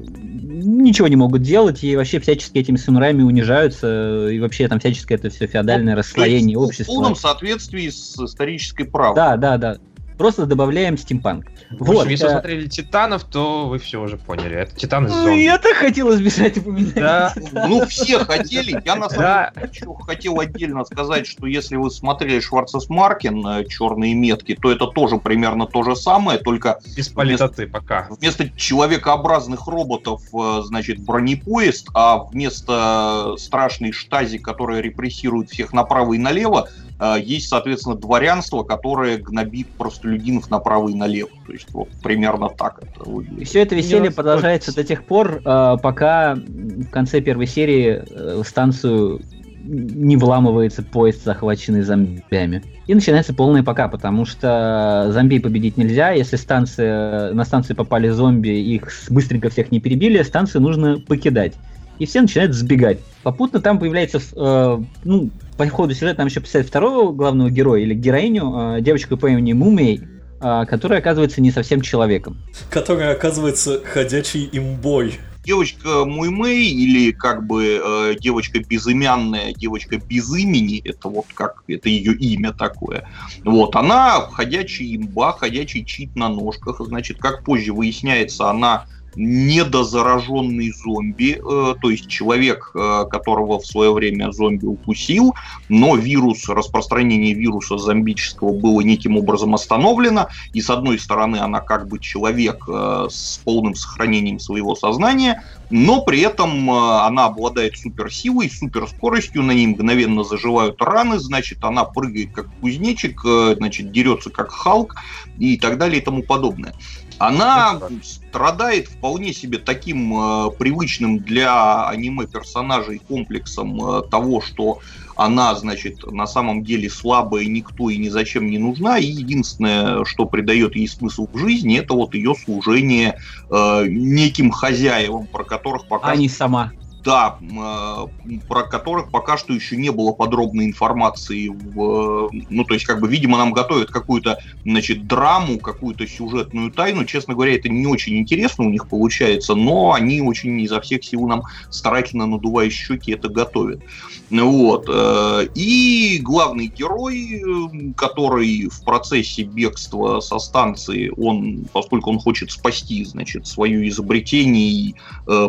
ничего не могут делать и вообще всячески этими самураями унижаются. И вообще там всячески это все феодальное расслоение То есть, общества. В полном соответствии с исторической правдой. Да, да, да. Просто добавляем стимпанк. В Вот, общем, если вы э, смотрели Титанов, то вы все уже поняли. Это Титаны с Ну, зомби. я так хотел избежать упоминания. Да, Ну, все хотели. Я на самом деле еще хотел отдельно сказать, что если вы смотрели Шварцес Маркин «Черные метки», то это тоже примерно то же самое, только без политоты пока. вместо человекообразных роботов, э, значит, бронепоезд, а вместо страшной штази, которая репрессирует всех направо и налево, э, есть, соответственно, дворянство, которое гнобит простолюдинов направо и налево. То есть вот примерно так это выглядит. И все это веселье продолжается до тех пор, э, пока в конце первой серии э, станцию не вламывается поезд, захваченный зомбями. И начинается полный пока, потому что зомби победить нельзя. Если станция, на станции попали зомби, их быстренько всех не перебили, станцию нужно покидать. И все начинают сбегать. Попутно там появляется, э, ну, по ходу сюжета там еще представляет второго главного героя или героиню, э, девочку по имени Мумей, э, которая оказывается не совсем человеком. Которая оказывается ходячий имбой девочка Муймэй или как бы э, девочка безымянная, девочка без имени, это вот как, это ее имя такое. Вот, она ходячий имба, ходячий чит на ножках, значит, как позже выясняется, она недозараженный зомби, э, то есть человек, э, которого в свое время зомби укусил, но вирус, распространение вируса зомбического было неким образом остановлено, и с одной стороны она как бы человек э, с полным сохранением своего сознания, но при этом она обладает суперсилой, суперскоростью, на ней мгновенно заживают раны, значит, она прыгает как кузнечик, значит, дерется как Халк и так далее и тому подобное. Она страдает вполне себе таким э, привычным для аниме персонажей комплексом э, того, что она, значит, на самом деле слабая, никто и ни зачем не нужна, и единственное, что придает ей смысл в жизни, это вот ее служение э, неким хозяевам, про которых пока... А не сама да, э, про которых пока что еще не было подробной информации. В, ну, то есть, как бы, видимо, нам готовят какую-то, значит, драму, какую-то сюжетную тайну. Честно говоря, это не очень интересно у них получается, но они очень изо всех сил нам старательно надувая щеки это готовят. Вот. Э, и главный герой, э, который в процессе бегства со станции, он, поскольку он хочет спасти, значит, свое изобретение и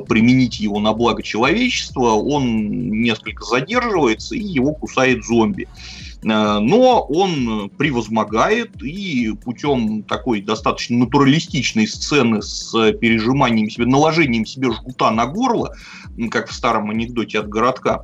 применить его на благо человека, человечества, он несколько задерживается, и его кусает зомби. Э, но он превозмогает и путем такой достаточно натуралистичной сцены с пережиманием себе, наложением себе жгута на горло, как в старом анекдоте от городка,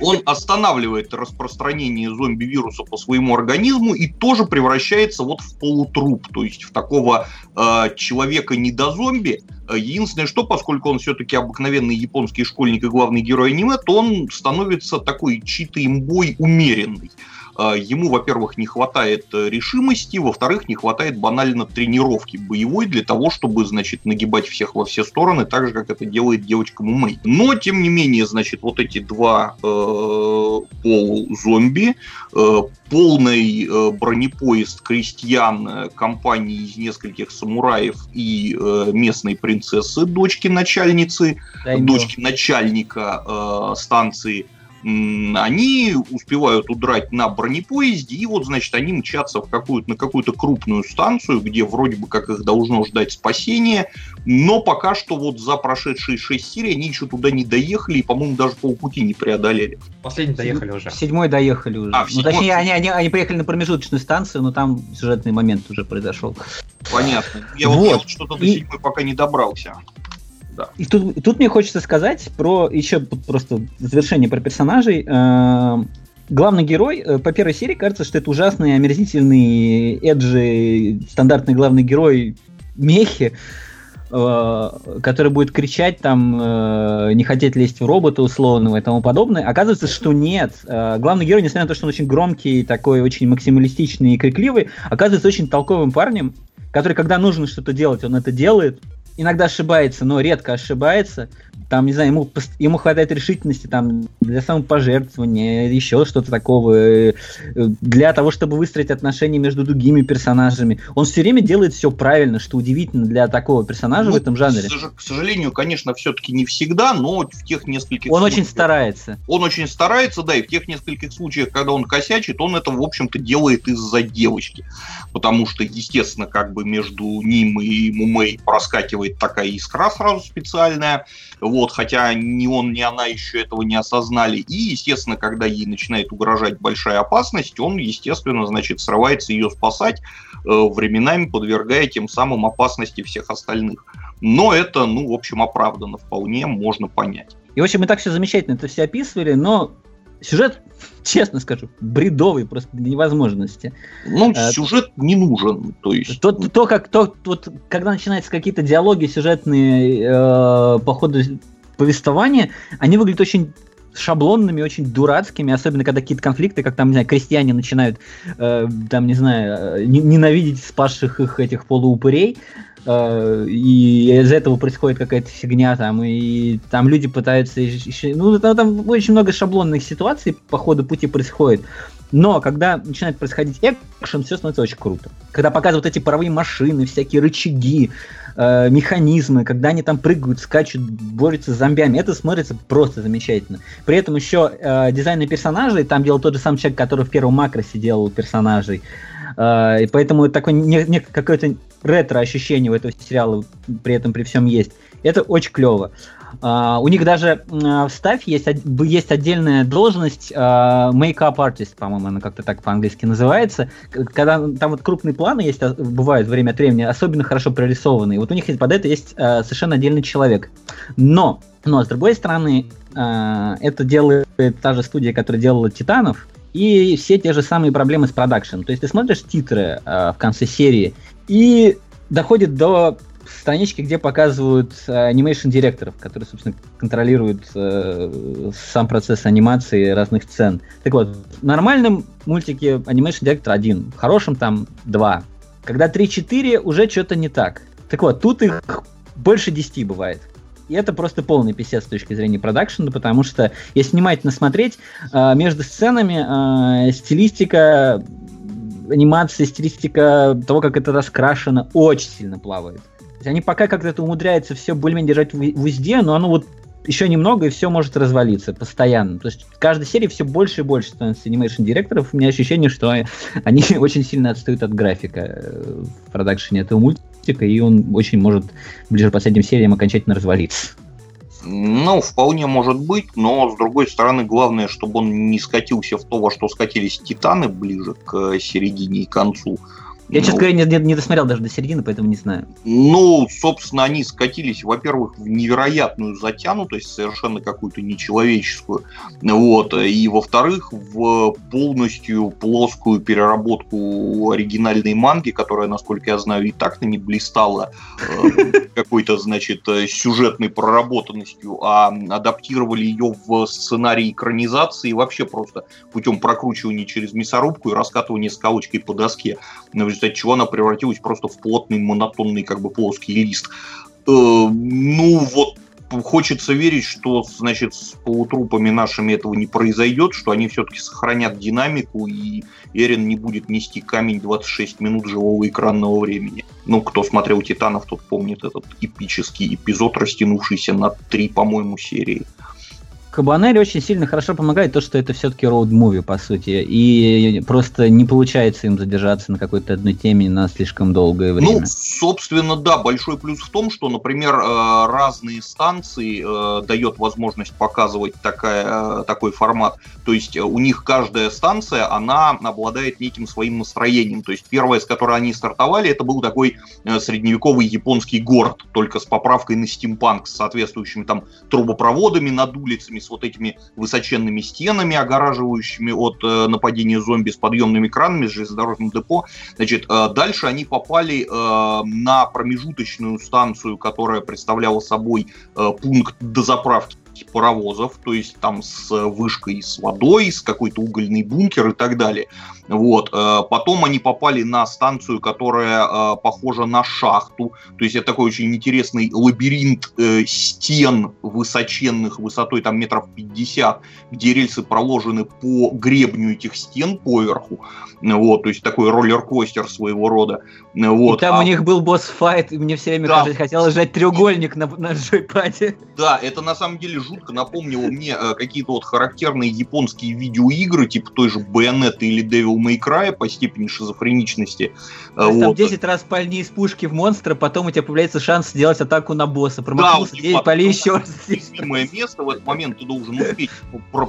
он останавливает распространение зомби-вируса по своему организму и тоже превращается вот в полутруп, то есть в такого э, человека не до зомби. Единственное, что, поскольку он все-таки обыкновенный японский школьник и главный герой аниме, то он становится такой читый имбой умеренный. А, ему, во-первых, не хватает э, решимости, во-вторых, не хватает банально тренировки боевой для того, чтобы, значит, нагибать всех во все стороны, так же, как это делает девочка Мумей. Но, тем не менее, значит, вот эти два э, полузомби, э, полный э, бронепоезд крестьян э, компании из нескольких самураев и э, местной принцессы, дочки начальницы, Даймё. дочки начальника э, станции, они успевают удрать на бронепоезде, и вот, значит, они мчатся в какую-то, на какую-то крупную станцию, где вроде бы как их должно ждать спасение, но пока что вот за прошедшие шесть серий они еще туда не доехали и, по-моему, даже полпути не преодолели. Последний доехали уже. Седьмой доехали уже. А, ну, седьмой... точнее, они, они, они приехали на промежуточную станцию, но там сюжетный момент уже произошел. Понятно. Я вот, вот что-то до седьмой пока не добрался. Да. И тут, тут мне хочется сказать про еще просто завершение про персонажей. Э, главный герой, э, по первой серии кажется, что это ужасный, омерзительный, эджи, стандартный главный герой Мехи, э, который будет кричать там, не хотеть лезть в робота условного и тому подобное. Оказывается, что нет. Главный герой, несмотря на то, что он очень громкий, такой очень максималистичный и крикливый, оказывается очень толковым парнем, который, когда нужно что-то делать, он это делает, иногда ошибается, но редко ошибается. Там, не знаю, ему, ему хватает решительности там, для самопожертвования, еще что-то такого, э, для того, чтобы выстроить отношения между другими персонажами. Он все время делает все правильно, что удивительно для такого персонажа ну, в этом жанре. К сожалению, конечно, все-таки не всегда, но в тех нескольких Он случаях, очень старается. Он очень старается, да, и в тех нескольких случаях, когда он косячит, он это, в общем-то, делает из-за девочки. Потому что, естественно, как бы между ним и Мумей проскакивает такая искра сразу специальная вот, хотя ни он, ни она еще этого не осознали. И, естественно, когда ей начинает угрожать большая опасность, он, естественно, значит, срывается ее спасать, э, временами подвергая тем самым опасности всех остальных. Но это, ну, в общем, оправдано вполне, можно понять. И, в общем, мы так все замечательно это все описывали, но сюжет, честно скажу, бредовый просто до невозможности. Ну, э, сюжет не нужен, то есть... То, то как, то, вот, когда начинаются какие-то диалоги сюжетные э, по ходу повествования, они выглядят очень шаблонными, очень дурацкими, особенно когда какие-то конфликты, как там, не знаю, крестьяне начинают, э, там, не знаю, э, ненавидеть спасших их этих полуупырей, и из-за этого происходит какая-то фигня там, и там люди пытаются. Ну, там, там очень много шаблонных ситуаций по ходу пути происходит. Но когда начинает происходить экшен, все становится очень круто. Когда показывают эти паровые машины, всякие рычаги, э, механизмы, когда они там прыгают, скачут, борются с зомбями, это смотрится просто замечательно. При этом еще э, дизайны персонажей, там делал тот же самый человек, который в первом макросе делал персонажей. Э, и поэтому такое не, не, какое-то ретро ощущение у этого сериала при этом при всем есть. Это очень клево. Uh, у них даже uh, в Staff есть, есть отдельная должность uh, make-up artist, по-моему, она как-то так по-английски называется. Когда там вот крупные планы есть, а, бывают время от времени, особенно хорошо прорисованные. Вот у них под это есть совершенно отдельный человек. Но, но с другой стороны, это делает та же студия, которая делала Титанов, и все те же самые проблемы с production. То есть ты смотришь титры э, в конце серии, и доходит до странички, где показывают animation director ов, которые, собственно, контролируют э, сам процесс анимации разных сцен. Так вот, в нормальном мультике animation director один, в хорошем там два. Когда 3-4, уже что-то не так. Так вот, тут их больше 10 бывает. И это просто полный писец с точки зрения продакшена, потому что, если внимательно смотреть, э, между сценами э, стилистика анимация, стилистика того, как это раскрашено, очень сильно плавает они пока как-то умудряются все более-менее держать в, узде, но оно вот еще немного, и все может развалиться постоянно. То есть в каждой серии все больше и больше становится анимейшн директоров. У меня ощущение, что они очень сильно отстают от графика э, в продакшене этого мультика, и он очень может ближе к последним сериям окончательно развалиться. Ну, вполне может быть, но с другой стороны, главное, чтобы он не скатился в то, во что скатились Титаны ближе к середине и концу. Я, честно говоря, не, не, не досмотрел даже до середины, поэтому не знаю. Ну, собственно, они скатились, во-первых, в невероятную затянутость, совершенно какую-то нечеловеческую. Вот. И, во-вторых, в полностью плоскую переработку оригинальной манги, которая, насколько я знаю, и так-то не блистала э, какой-то, значит, сюжетной проработанностью, а адаптировали ее в сценарий экранизации вообще просто путем прокручивания через мясорубку и раскатывания скалочкой по доске результате чего она превратилась просто в плотный, монотонный, как бы плоский лист. Э, ну вот хочется верить, что, значит, с полутрупами нашими этого не произойдет, что они все-таки сохранят динамику, и Эрин не будет нести камень 26 минут живого экранного времени. Ну, кто смотрел «Титанов», тот помнит этот эпический эпизод, растянувшийся на три, по-моему, серии. Кабанери очень сильно хорошо помогает то, что это все-таки роуд-муви, по сути, и просто не получается им задержаться на какой-то одной теме на слишком долгое ну, время. Ну, собственно, да, большой плюс в том, что, например, э, разные станции э, дает возможность показывать такая, э, такой формат. То есть у них каждая станция, она обладает неким своим настроением. То есть первая, с которой они стартовали, это был такой средневековый японский город, только с поправкой на стимпанк, с соответствующими там трубопроводами над улицами, с вот этими высоченными стенами, огораживающими от э, нападения зомби с подъемными кранами, с железнодорожным депо. Значит, э, дальше они попали э, на промежуточную станцию, которая представляла собой э, пункт дозаправки паровозов, то есть там с вышкой с водой, с какой-то угольный бункер и так далее. Вот. Э, потом они попали на станцию, которая э, похожа на шахту. То есть это такой очень интересный лабиринт э, стен высоченных, высотой там метров 50, где рельсы проложены по гребню этих стен поверху. Вот, то есть такой роллер-костер своего рода. Вот. И там а... у них был босс-файт, и мне все время да. кажется, хотелось сжать треугольник на, на джойпаде. Да, это на самом деле жутко напомнило мне э, какие-то вот характерные японские видеоигры, типа той же Bayonetta или Devil May Cry по степени шизофреничности. То есть вот. там 10 раз пальни из пушки в монстра, потом у тебя появляется шанс сделать атаку на босса. Промахнулся, да, 9 пали еще раз. Место в этот момент ты должен успеть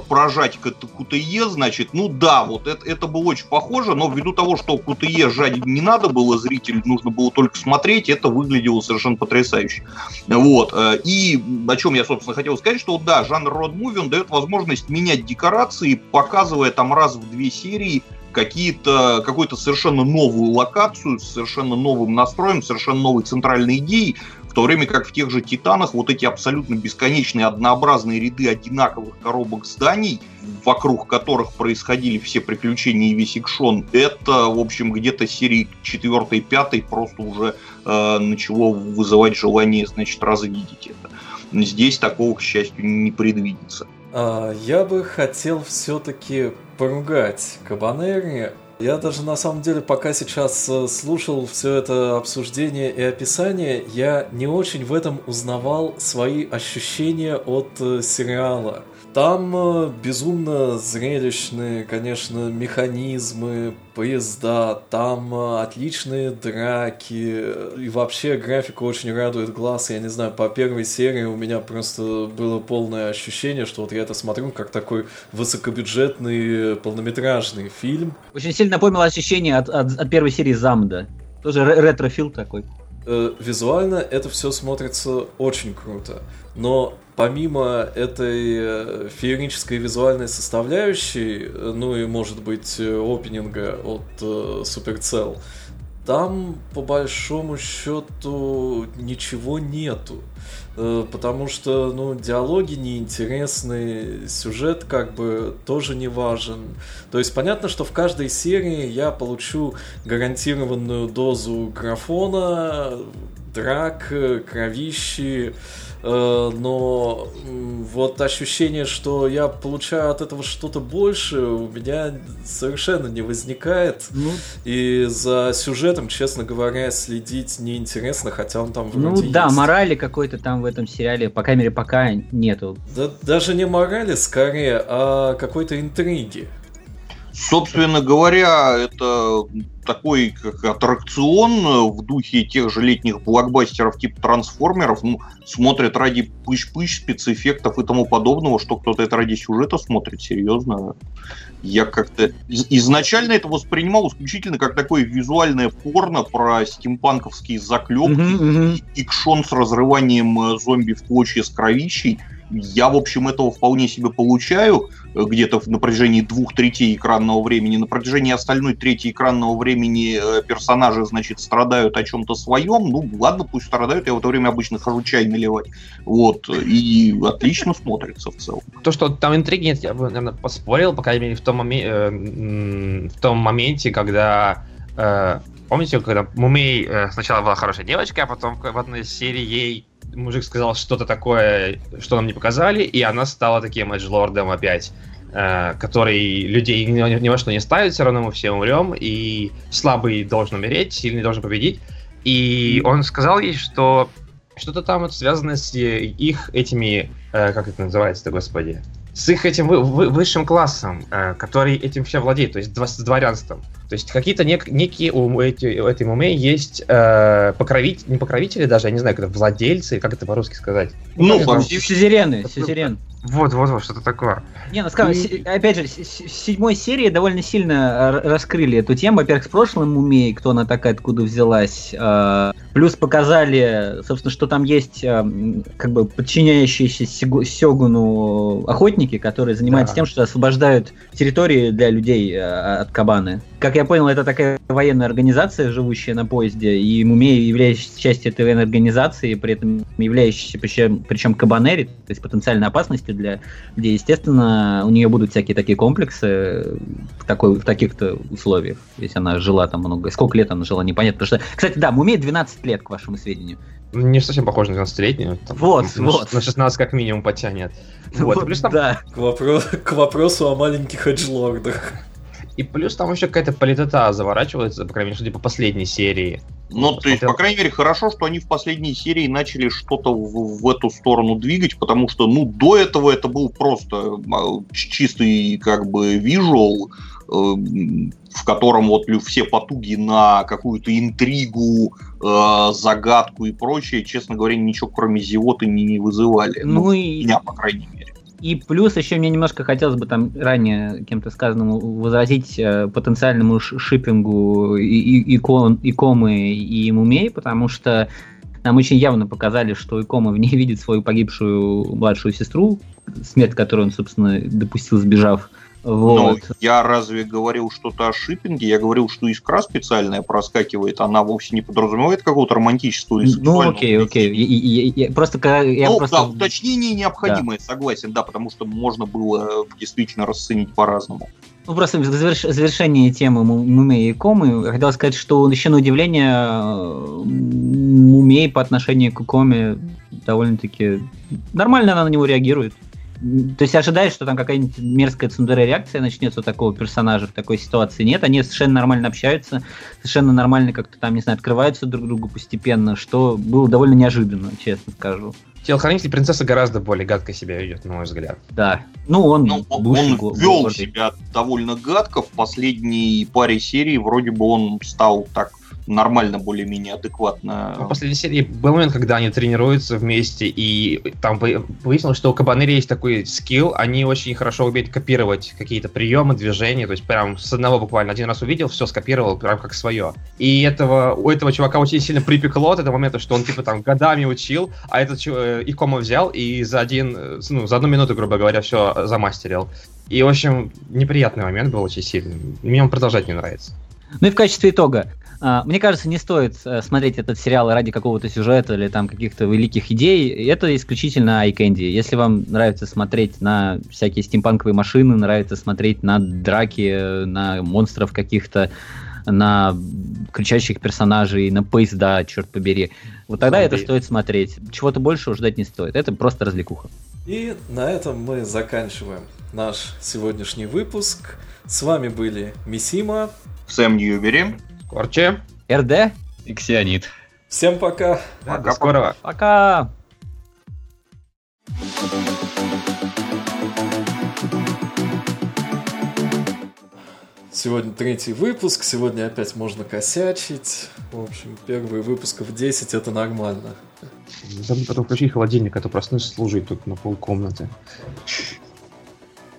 прожать КТЕ, значит, ну да, вот это, это было очень похоже, но ввиду того, что КТЕ жать не надо было, зрителю нужно было только смотреть, это выглядело совершенно потрясающе. Вот. Э, и о чем я, собственно, хотел сказать, что да, жанр род-муви, он дает возможность менять декорации, показывая там раз в две серии какие-то, какую-то совершенно новую локацию, совершенно новым настроем, совершенно новой центральной идеей, в то время как в тех же «Титанах» вот эти абсолютно бесконечные однообразные ряды одинаковых коробок зданий, вокруг которых происходили все приключения и весь экшон, это, в общем, где-то серии 4-5 просто уже э, начало вызывать желание, значит, развидеть это. Здесь такого, к счастью, не предвидится. А, я бы хотел все-таки поругать Кабанери. Я даже на самом деле, пока сейчас э, слушал все это обсуждение и описание, я не очень в этом узнавал свои ощущения от э, сериала. Там э, безумно зрелищные, конечно, механизмы, поезда, там э, отличные драки, и вообще графика очень радует глаз. Я не знаю, по первой серии у меня просто было полное ощущение, что вот я это смотрю как такой высокобюджетный полнометражный фильм. Очень сильно напомнило ощущение от, от, от первой серии Замда. Тоже ретро-фил такой. Э, визуально это все смотрится очень круто, но помимо этой э, феерической визуальной составляющей, э, ну и, может быть, э, опенинга от Supercell, там, по большому счету, ничего нету. Потому что, ну, диалоги неинтересны, сюжет как бы тоже не важен. То есть понятно, что в каждой серии я получу гарантированную дозу графона, драк, кровищи, Э, но вот ощущение, что я получаю от этого что-то больше, у меня совершенно не возникает. Ну, и за сюжетом, честно говоря, следить неинтересно, хотя он там вроде Ну да, есть. морали какой-то там в этом сериале, по крайней мере, пока нету. Да, даже не морали, скорее, а какой-то интриги. Собственно говоря, это такой как аттракцион в духе тех же летних блокбастеров типа трансформеров. Ну, смотрят ради пыщ-пыщ, спецэффектов и тому подобного, что кто-то это ради сюжета смотрит, серьезно. Я как-то изначально это воспринимал исключительно как такое визуальное порно про стимпанковские заклепки mm-hmm, mm-hmm. и кшон с разрыванием э, зомби в клочья с кровищей. Я, в общем, этого вполне себе получаю э, где-то на протяжении двух третей экранного времени. На протяжении остальной трети экранного времени э, персонажи, значит, страдают о чем-то своем. Ну, ладно, пусть страдают, я в это время обычно хожу чай наливать. Вот, и отлично смотрится в целом. То, что там интриги нет, я бы, наверное, поспорил, по крайней мере, в том, моме- э, в том моменте, когда Помните, когда Мумей сначала была хорошая девочка, а потом в одной из серий ей мужик сказал что-то такое, что нам не показали, и она стала таким эджлордом опять, э, который людей ни, ни во что не ставит, все равно мы все умрем, и слабый должен умереть, сильный должен победить. И он сказал ей, что что-то там вот связано с их этими, э, как это называется-то, господи, с их этим вы, вы, высшим классом, э, который этим все владеет, то есть с дворянством. То есть какие-то нек, некие у, эти, у этой муме есть э, покровители, не покровители даже, я не знаю, как это владельцы, как это по-русски сказать. Ну, сюзерены, сюзерен. Вот, вот, вот, что-то такое. Не, ну скажем, и... опять же, в седьмой серии довольно сильно раскрыли эту тему. Во-первых, с прошлым мумей, кто она такая, откуда взялась. Э, плюс показали, собственно, что там есть э, как бы подчиняющиеся Сёгуну охотники, которые занимаются да. тем, что освобождают территории для людей э, от кабаны. Как я понял, это такая военная организация, живущая на поезде, и Мумей являющаяся частью этой военной организации, при этом являющаяся причем, причем кабанери, то есть потенциальной опасностью для людей. Естественно, у нее будут всякие такие комплексы в, такой, в таких-то условиях, если она жила там много. Сколько лет она жила, непонятно. Потому что, кстати, да, Мумей 12 лет, к вашему сведению. Не совсем похож на 12-летнюю. Вот, на, вот. На 16 как минимум потянет. Вот, вот плюс там... да. К, вопро... к вопросу о маленьких эджлордах. И плюс там еще какая-то политота заворачивается, по крайней мере, судя по последней серии. Ну, то есть, по крайней мере, хорошо, что они в последней серии начали что-то в, в эту сторону двигать, потому что, ну, до этого это был просто а, чистый, как бы, визуал, э, в котором вот все потуги на какую-то интригу, э, загадку и прочее, честно говоря, ничего кроме зевоты не, не вызывали. Ну, ну и... Меня, по крайней мере. И плюс еще мне немножко хотелось бы там ранее кем-то сказанному возразить э, потенциальному шиппингу и, и, икон, икомы и мумей, потому что Нам очень явно показали, что Икома в ней видит свою погибшую младшую сестру, смерть которой он, собственно, допустил, сбежав. Но Вот. я разве говорил что-то о шиппинге? Я говорил, что искра специальная проскакивает, она вовсе не подразумевает какого-то романтического или Ну, сексуального окей, окей. Я, я- я- просто когда я ну, просто... да, уточнение необходимое, согласен, да, потому что можно было э, действительно расценить по-разному. Ну, просто в завершение темы Му- Мумей и Комы хотел сказать, что еще на удивление э, Мумей по отношению к Коме довольно-таки нормально она на него реагирует. То есть ожидаешь, что там какая-нибудь мерзкая цундера реакция начнется у такого персонажа в такой ситуации. Нет, они совершенно нормально общаются, совершенно нормально как-то там, не знаю, открываются друг другу постепенно, что было довольно неожиданно, честно скажу. Телохранитель принцессы гораздо более гадко себя ведет, на мой взгляд. Да. Ну, он, Ну, он, вел себя довольно гадко. В последней паре серий вроде бы он стал так нормально, более-менее адекватно. В последней серии был момент, когда они тренируются вместе, и там вы- выяснилось, что у Кабанери есть такой скилл, они очень хорошо умеют копировать какие-то приемы, движения, то есть прям с одного буквально один раз увидел, все скопировал, прям как свое. И этого, у этого чувака очень сильно припекло от этого момента, что он типа там годами учил, а этот э, Икома взял и за один, э, ну, за одну минуту, грубо говоря, все замастерил. И, в общем, неприятный момент был очень сильный. Мне он продолжать не нравится. Ну и в качестве итога. а, Мне кажется, не стоит э, смотреть этот сериал ради какого-то сюжета или там каких-то великих идей. Это исключительно candy. Если вам нравится смотреть на всякие стимпанковые машины, нравится смотреть на драки, э, на монстров каких-то, на кричащих персонажей, на поезда, черт побери, вот тогда это Зомби. стоит смотреть. Чего-то большего ждать не стоит. Это просто развлекуха. И на этом мы заканчиваем наш сегодняшний выпуск. С вами были Мисима. Сэм Ньюбери. Корче, РД, Иксионит. Всем пока! да, Пока, до скорого. пока! Сегодня третий выпуск, сегодня опять можно косячить. В общем, первый выпуск в 10 это нормально. Забыл потом включить холодильник, а то проснусь служить тут на полкомнаты.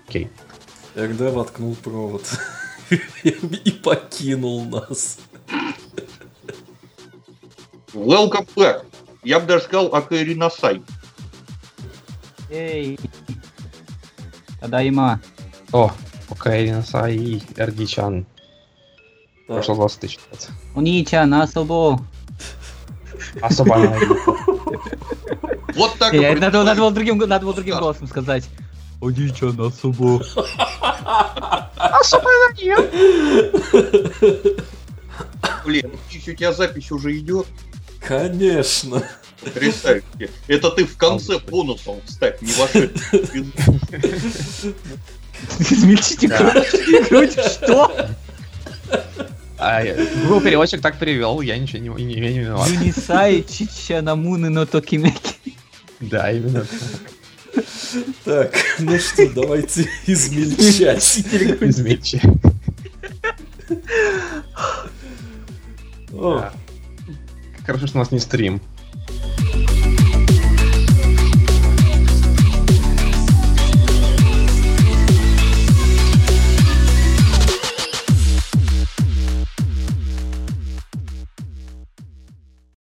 Окей. РД воткнул провод и покинул нас. Welcome back. Я бы даже сказал Акари Насай. Эй! Тадайма. О, окей, Насай, Эрдичан. Да. Прошло 20 тысяч лет. Унича, насобо. Особо Вот так и Другим, надо было другим Да. голосом сказать. Унича, насобо. Блин, надеюсь, у тебя запись уже идет. Конечно. Представь себе. Это ты в конце бонусом вставь, не вошедший. Измельчите грудь, грудь, что? А, Google переводчик так перевел, я ничего не, не, не виноват. Юнисай, чича, намуны, но токимеки. Да, именно. Так, ну что, давайте измельчать. Да. Хорошо, что у нас не стрим.